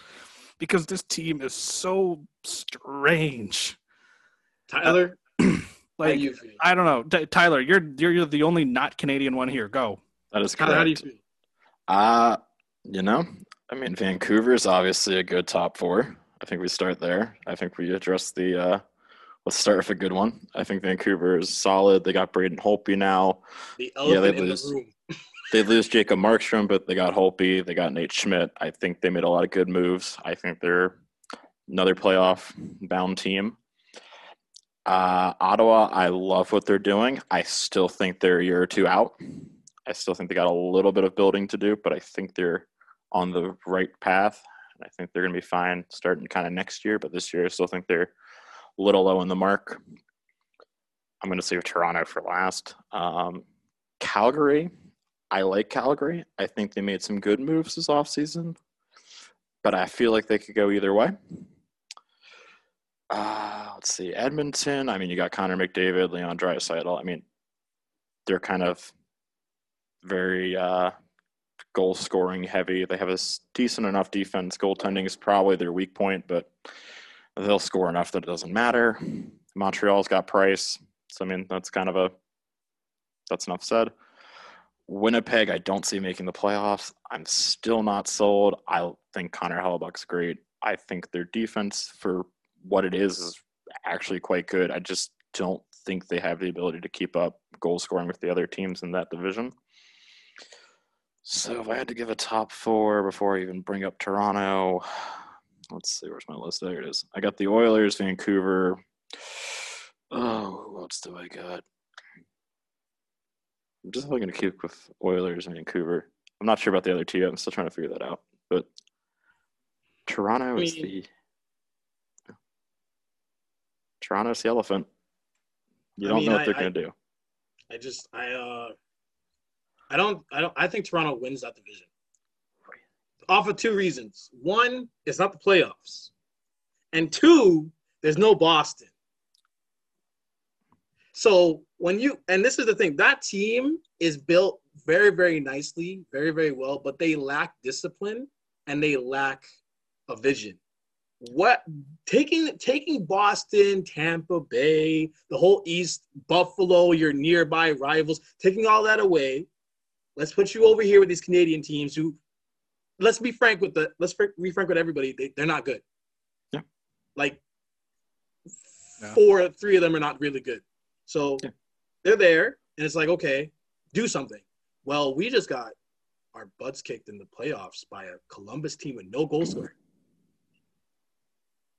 because this team is so strange. Tyler, uh, like I don't know, T- Tyler, you're, you're you're the only not Canadian one here. Go. That is correct. How, how do you feel? Uh, you know, I mean, Vancouver is obviously a good top four. I think we start there. I think we address the uh, let's start with a good one. I think Vancouver is solid. They got Braden Holtby now. The yeah, they lose. The they lose Jacob Markstrom, but they got Holtby, they got Nate Schmidt. I think they made a lot of good moves. I think they're another playoff bound team. Uh, Ottawa, I love what they're doing. I still think they're a year or two out. I still think they got a little bit of building to do, but I think they're on the right path. I think they're going to be fine starting kind of next year, but this year I still think they're a little low in the mark. I'm going to save Toronto for last. Um, Calgary, I like Calgary. I think they made some good moves this offseason, but I feel like they could go either way. Uh, let's see. Edmonton, I mean, you got Connor McDavid, Leon Draisaitl. I mean, they're kind of very uh, goal scoring heavy. They have a decent enough defense. Goaltending is probably their weak point, but they'll score enough that it doesn't matter. Montreal's got Price. So, I mean, that's kind of a, that's enough said. Winnipeg, I don't see making the playoffs. I'm still not sold. I think Connor Hellebuyck's great. I think their defense for what it is is actually quite good. I just don't think they have the ability to keep up goal scoring with the other teams in that division. So if I had to give a top four before I even bring up Toronto, let's see, where's my list? There it is. I got the Oilers, Vancouver. Oh, who else do I got? I'm just going to keep with Oilers and Vancouver. I'm not sure about the other two. I'm still trying to figure that out. But Toronto I mean, is the Toronto's the elephant. You don't mean, know what they're going to do. I just I uh I don't I don't I think Toronto wins that division. Off of two reasons. One, it's not the playoffs. And two, there's no Boston. So when you and this is the thing, that team is built very, very nicely, very, very well, but they lack discipline and they lack a vision what taking taking Boston, Tampa Bay, the whole East, Buffalo, your nearby rivals, taking all that away. Let's put you over here with these Canadian teams who, let's be frank with the let's be frank with everybody. They, they're not good. Yeah. Like yeah. four, three of them are not really good. So yeah. they're there, and it's like, okay, do something. Well, we just got our butts kicked in the playoffs by a Columbus team with no goal scorer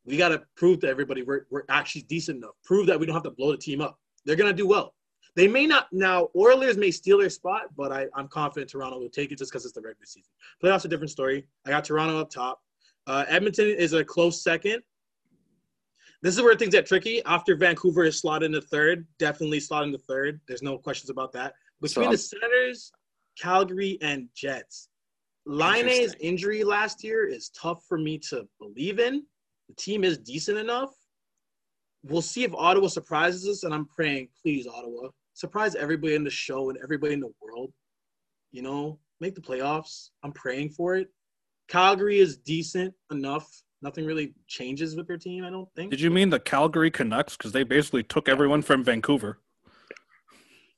we got to prove to everybody we're, we're actually decent enough. Prove that we don't have to blow the team up. They're going to do well. They may not now. Oilers may steal their spot, but I, I'm confident Toronto will take it just because it's the regular season. Playoffs a different story. I got Toronto up top. Uh, Edmonton is a close second. This is where things get tricky. After Vancouver is slotted into third, definitely slotted into third. There's no questions about that. Between so, the Senators, Calgary, and Jets, Laine's injury last year is tough for me to believe in the team is decent enough. We'll see if Ottawa surprises us, and I'm praying, please, Ottawa, surprise everybody in the show and everybody in the world. You know, make the playoffs. I'm praying for it. Calgary is decent enough. Nothing really changes with their team, I don't think. Did you mean the Calgary Canucks? Because they basically took everyone from Vancouver.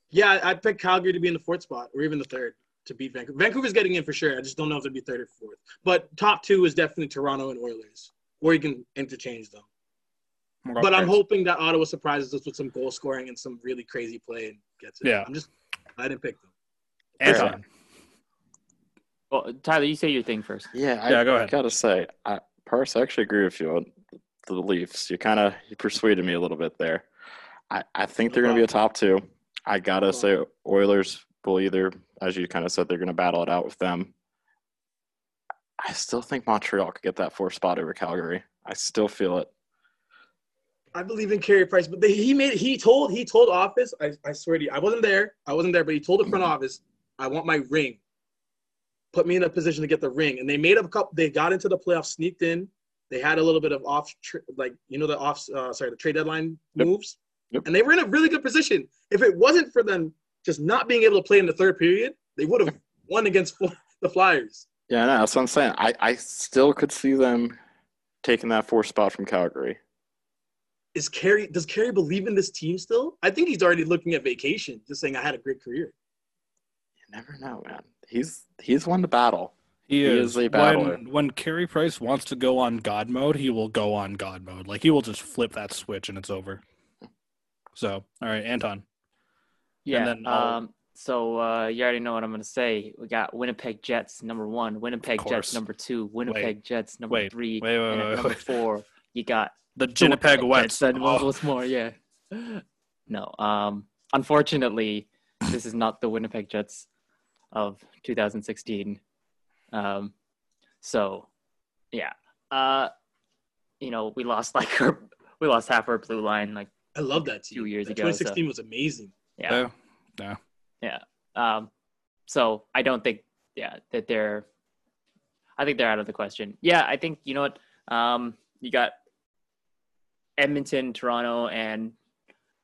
Yeah, I picked Calgary to be in the fourth spot or even the third to beat Vancouver. Vancouver's getting in for sure. I just don't know if they'd be third or fourth. But top two is definitely Toronto and Oilers or you can interchange them. But I'm hoping that Ottawa surprises us with some goal scoring and some really crazy play and gets it. Yeah. I'm just I didn't pick them. Anton. Well, Tyler, you say your thing first. Yeah, I, yeah, go ahead. I gotta say, I, Parse, I actually agree with you on the Leafs. You kind of you persuaded me a little bit there. I, I think they're going to be a top two. I gotta say, Oilers will either, as you kind of said, they're going to battle it out with them. I still think Montreal could get that fourth spot over Calgary. I still feel it. I believe in Carey Price, but they, he made he told he told office. I, I swear to you, I wasn't there. I wasn't there, but he told the front office, "I want my ring. Put me in a position to get the ring." And they made a couple. They got into the playoffs, sneaked in. They had a little bit of off, like you know, the off. Uh, sorry, the trade deadline yep. moves, yep. and they were in a really good position. If it wasn't for them just not being able to play in the third period, they would have won against the Flyers. Yeah, no, that's what I'm saying. I, I still could see them taking that fourth spot from Calgary. Is Carey does Carey believe in this team still? I think he's already looking at vacation, just saying I had a great career. You never know, man. He's he's won the battle. He, he is. is. a battler. When when Carey Price wants to go on God mode, he will go on God mode. Like he will just flip that switch and it's over. So, all right, Anton. Yeah. And then um, so uh, you already know what I'm going to say. We got Winnipeg Jets number one, Winnipeg Jets number two, Winnipeg wait, Jets number wait, three, wait, wait, and number four. You got the Winnipeg Wets. And oh. what's more, yeah. No, um, unfortunately, this is not the Winnipeg Jets of 2016. Um, so, yeah, uh, you know, we lost like our, we lost half our blue line like I love that team. Two years that ago, 2016 so. was amazing. Yeah. Yeah. Yeah. Um, so I don't think, yeah, that they're. I think they're out of the question. Yeah, I think you know what. Um, you got Edmonton, Toronto, and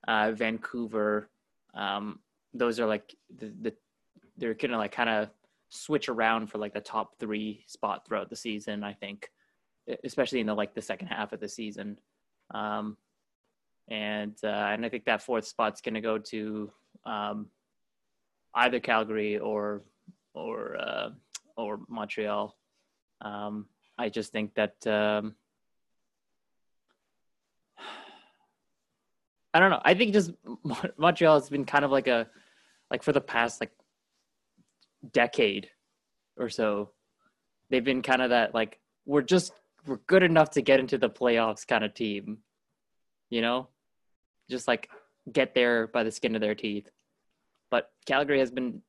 uh, Vancouver. Um, those are like the, the they're gonna like kind of switch around for like the top three spot throughout the season. I think, especially in the like the second half of the season. Um, and uh, and I think that fourth spot's gonna go to um, either Calgary or or uh, or Montreal. Um, I just think that um, I don't know. I think just Montreal has been kind of like a like for the past like decade or so. They've been kind of that like we're just we're good enough to get into the playoffs kind of team. You know? Just like get there by the skin of their teeth. But Calgary has been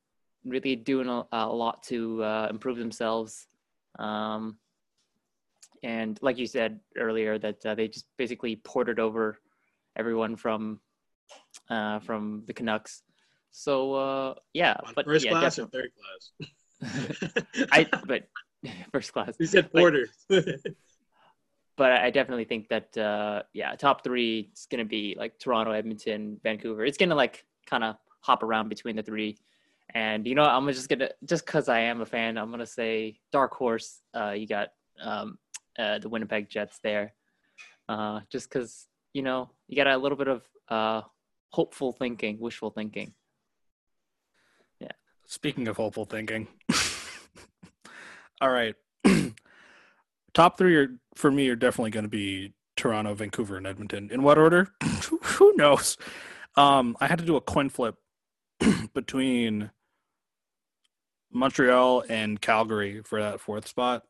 really doing a, a lot to uh, improve themselves. Um, and like you said earlier, that uh, they just basically ported over everyone from uh, from the Canucks. So uh, yeah, On but first yeah, class or third class? I but first class. You said porter. but I definitely think that uh, yeah, top three is gonna be like Toronto, Edmonton, Vancouver. It's gonna like kind of hop around between the three. And you know, I'm just gonna just because I am a fan, I'm gonna say dark horse. Uh, you got um, uh, the Winnipeg Jets there, uh, just because you know you got a little bit of uh, hopeful thinking, wishful thinking. Yeah. Speaking of hopeful thinking, all right, top three are for me are definitely going to be Toronto, Vancouver, and Edmonton. In what order? Who knows? Um, I had to do a coin flip between Montreal and Calgary for that fourth spot.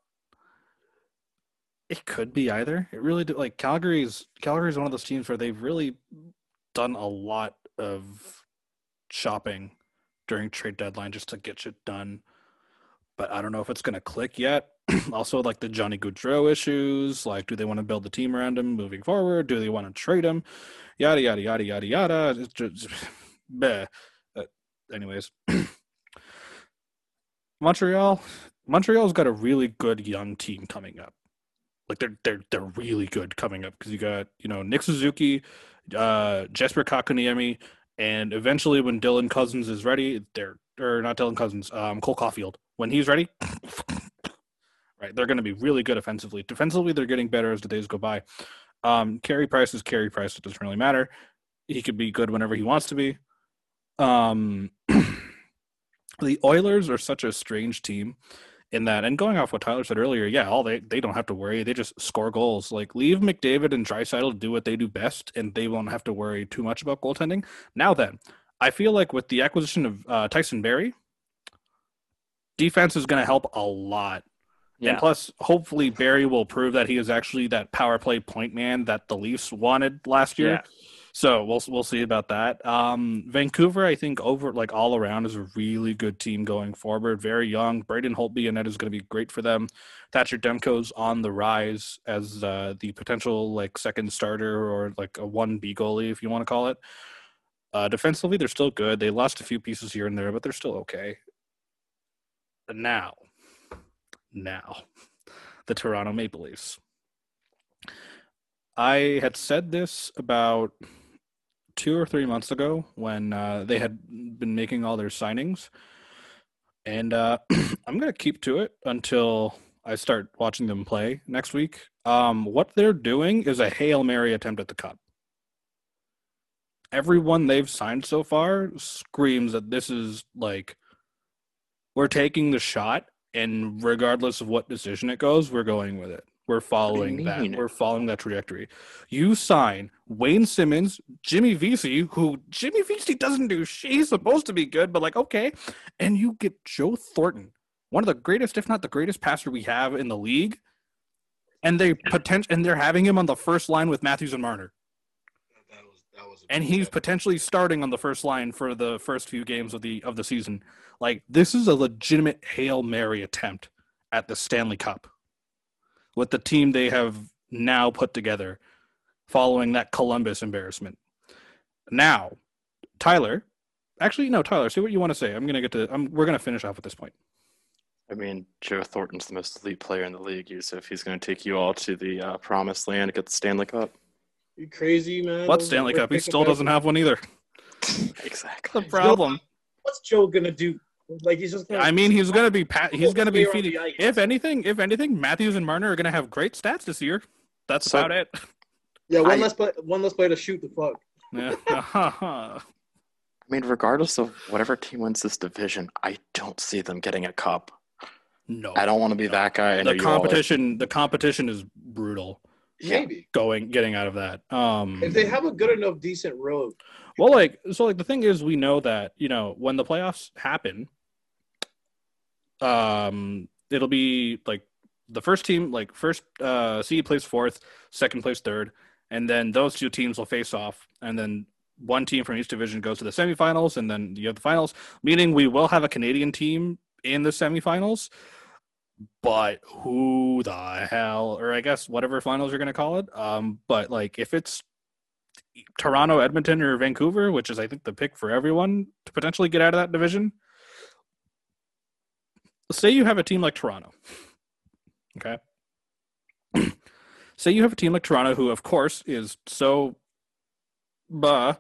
It could be either. It really do, like Calgary's Calgary's one of those teams where they've really done a lot of shopping during trade deadline just to get shit done. But I don't know if it's gonna click yet. also, like the Johnny Gaudreau issues, like do they want to build the team around him moving forward? Do they want to trade him? Yada yada yada yada yada. It's just, bleh anyways, Montreal, Montreal's got a really good young team coming up. Like they're they're they're really good coming up because you got you know Nick Suzuki, uh, Jesper Kotkaniemi, and eventually when Dylan Cousins is ready, they're or not Dylan Cousins, um, Cole Caufield when he's ready. right, they're going to be really good offensively. Defensively, they're getting better as the days go by. Um, Carey Price is Carey Price. It doesn't really matter. He could be good whenever he wants to be. Um, the Oilers are such a strange team in that, and going off what Tyler said earlier, yeah, all they they don't have to worry. They just score goals. Like leave McDavid and Draisaitl do what they do best, and they won't have to worry too much about goaltending. Now then, I feel like with the acquisition of uh, Tyson Barrie, defense is going to help a lot. Yeah. And plus, hopefully, Barrie will prove that he is actually that power play point man that the Leafs wanted last year. Yeah. So we'll we'll see about that. Um, Vancouver, I think, over like all around is a really good team going forward. Very young. Braden Holtby and that is going to be great for them. Thatcher Demko's on the rise as uh, the potential like second starter or like a one B goalie, if you want to call it. Uh, defensively, they're still good. They lost a few pieces here and there, but they're still okay. But now, now, the Toronto Maple Leafs. I had said this about two or three months ago when uh, they had been making all their signings. And uh, I'm going to keep to it until I start watching them play next week. Um, what they're doing is a Hail Mary attempt at the Cup. Everyone they've signed so far screams that this is like, we're taking the shot, and regardless of what decision it goes, we're going with it. We're following that. We're following that trajectory. You sign Wayne Simmonds, Jimmy Vesey, who Jimmy Vesey doesn't do. She's supposed to be good, but like okay, and you get Joe Thornton, one of the greatest, if not the greatest passer we have in the league, and they potential and they're having him on the first line with Matthews and Marner. That was, that was and he's potentially starting on the first line for the first few games of the of the season. Like this is a legitimate hail mary attempt at the Stanley Cup with the team they have now put together following that Columbus embarrassment. Now, Tyler, actually, no, Tyler, see what you want to say. I'm gonna get to. I'm, we're gonna finish off at this point. I mean, Joe Thornton's the most elite player in the league, Yusuf. He's going to take you all to the uh, promised land to get the Stanley Cup. You crazy, man? What Stanley Cup? He still doesn't have one either. exactly. the problem. What's Joe gonna do like he's just. I mean, he's gonna be pat. He's gonna be feeding. If anything, if anything, Matthews and Marner are gonna have great stats this year. That's so, about it. Yeah, one I, less play. One less play to shoot the fuck. Yeah. I mean, regardless of whatever team wins this division, I don't see them getting a cup. No, I don't want to be no. that guy. the competition, the competition is brutal. Maybe going getting out of that. Um, if they have a good enough decent road. Well, like so, like the thing is, we know that you know when the playoffs happen, um, it'll be like the first team, like first uh, seed plays fourth, second plays third, and then those two teams will face off, and then one team from each division goes to the semifinals, and then you have the finals. Meaning, we will have a Canadian team in the semifinals, but who the hell, or I guess whatever finals you're going to call it. Um, but like if it's Toronto, Edmonton, or Vancouver, which is I think the pick for everyone to potentially get out of that division, say you have a team like Toronto. Okay. say you have a team like Toronto, who of course is so, bah,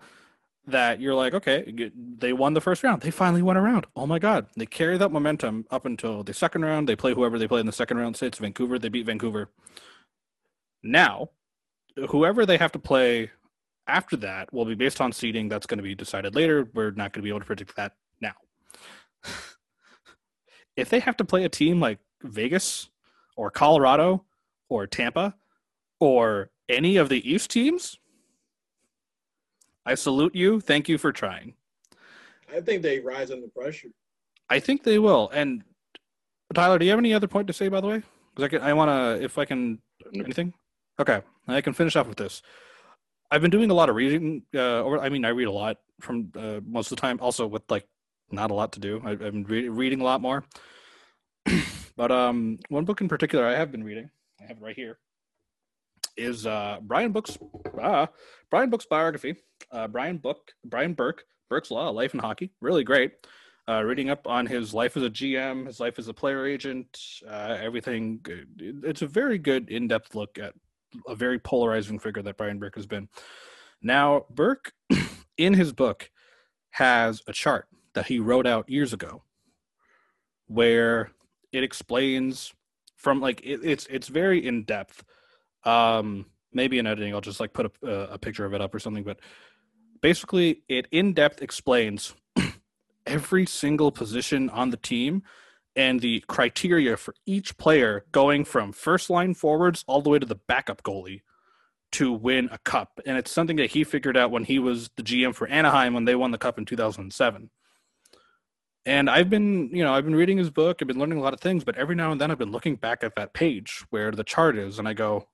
that you're like, okay, they won the first round. They finally won a round. Oh my God. They carry that momentum up until the second round. They play whoever they play in the second round. Say it's Vancouver. They beat Vancouver. Now, whoever they have to play after that will be based on seeding. That's going to be decided later. We're not going to be able to predict that now. if they have to play a team like Vegas or Colorado or Tampa or any of the East teams, I salute you. Thank you for trying. I think they rise under pressure. I think they will. And Tyler, do you have any other point to say, by the way? Because I can, I want to, if I can, anything. Okay, I can finish off with this. I've been doing a lot of reading. Uh, or I mean, I read a lot from uh, most of the time. Also, with like not a lot to do, I, have been re- reading a lot more. but um, one book in particular I have been reading. I have it right here is uh, Brian Burke's uh, Brian Burke's biography. Uh, Brian Burke Brian Burke Burke's Law, Life in Hockey, really great. Uh, reading up on his life as a GM, his life as a player agent, uh, everything. It's a very good in-depth look at a very polarizing figure that Brian Burke has been. Now, Burke, in his book, has a chart that he wrote out years ago, where it explains from like it, it's it's very in depth um, maybe in editing, I'll just like put a, a picture of it up or something. But basically, it in depth explains every single position on the team and the criteria for each player going from first line forwards all the way to the backup goalie to win a cup. And it's something that he figured out when he was the GM for Anaheim when they won the cup in 2007. And I've been, you know, I've been reading his book, I've been learning a lot of things, but every now and then I've been looking back at that page where the chart is and I go,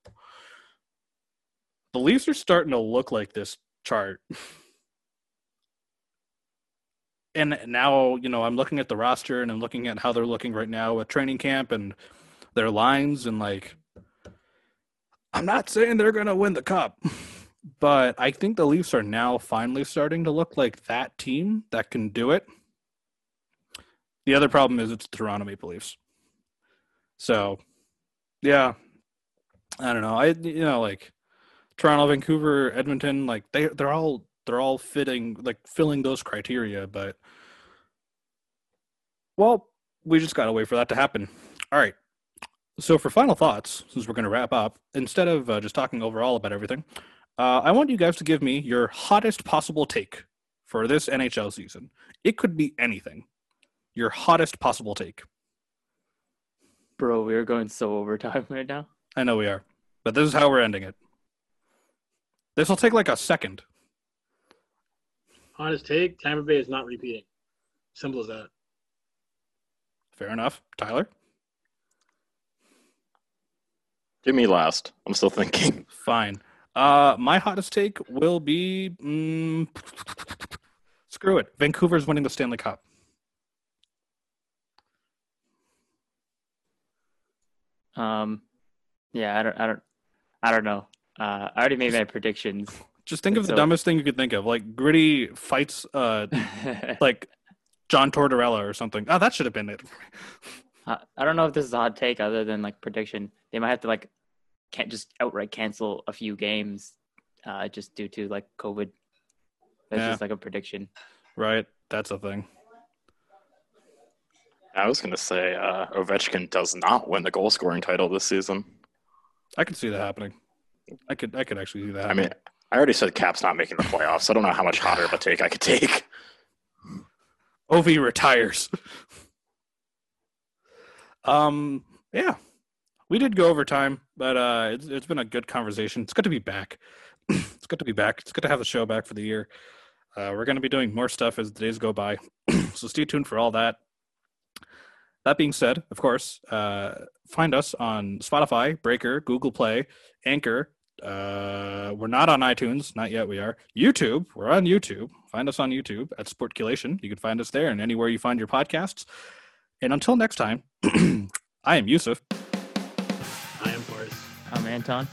the Leafs are starting to look like this chart. and now, you know, I'm looking at the roster and I'm looking at how they're looking right now at training camp and their lines and like I'm not saying they're going to win the cup, but I think the Leafs are now finally starting to look like that team that can do it. The other problem is it's the Toronto Maple Leafs. So, yeah, I don't know. I you know like Toronto, Vancouver, Edmonton, like they they're all they're all fitting like filling those criteria, but well, we just gotta wait for that to happen. All right. So for final thoughts, since we're gonna wrap up, instead of uh, just talking overall about everything, uh, I want you guys to give me your hottest possible take for this NHL season. It could be anything. Your hottest possible take. Bro, we are going so overtime right now. I know we are, but this is how we're ending it. This will take like a second. Honest take: Tampa Bay is not repeating. Simple as that. Fair enough, Tyler. Give me last. I'm still thinking. Fine. Uh, my hottest take will be mm, screw it. Vancouver's winning the Stanley Cup. Um, yeah, I don't, I don't, I don't know. Uh, I already made my predictions. Just think of so, the dumbest thing you could think of, like gritty fights, uh, like John Tortorella or something. Oh, that should have been it. uh, I don't know if this is a hot take, other than like prediction. They might have to like can't just outright cancel a few games, uh, just due to like COVID. That's yeah. just like a prediction. Right, that's a thing. I was going to say uh, Ovechkin does not win the goal scoring title this season. I could see that happening. I could I could actually see that. Happening. I mean, I already said Cap's not making the playoffs. I don't know how much hotter of a take I could take. Ov retires. um, yeah, we did go over time, but uh, it's it's been a good conversation. It's good to be back. it's good to be back. It's good to have the show back for the year. Uh, we're going to be doing more stuff as the days go by, so stay tuned for all that. That being said, of course, uh, find us on Spotify, Breaker, Google Play, Anchor. Uh, we're not on iTunes, not yet. We are YouTube. We're on YouTube. Find us on YouTube at Sportculation. You can find us there and anywhere you find your podcasts. And until next time, I am Yusuf. I am Boris. I'm Anton.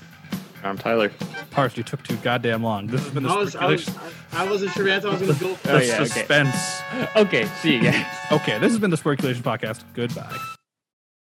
I'm Tyler. Parse, you took too goddamn long. This has been the I, was, I, was, I, wasn't sure Anton was going to go. oh, yeah, suspense. Okay. okay, see you guys. okay, this has been the Sportculation Podcast. Goodbye.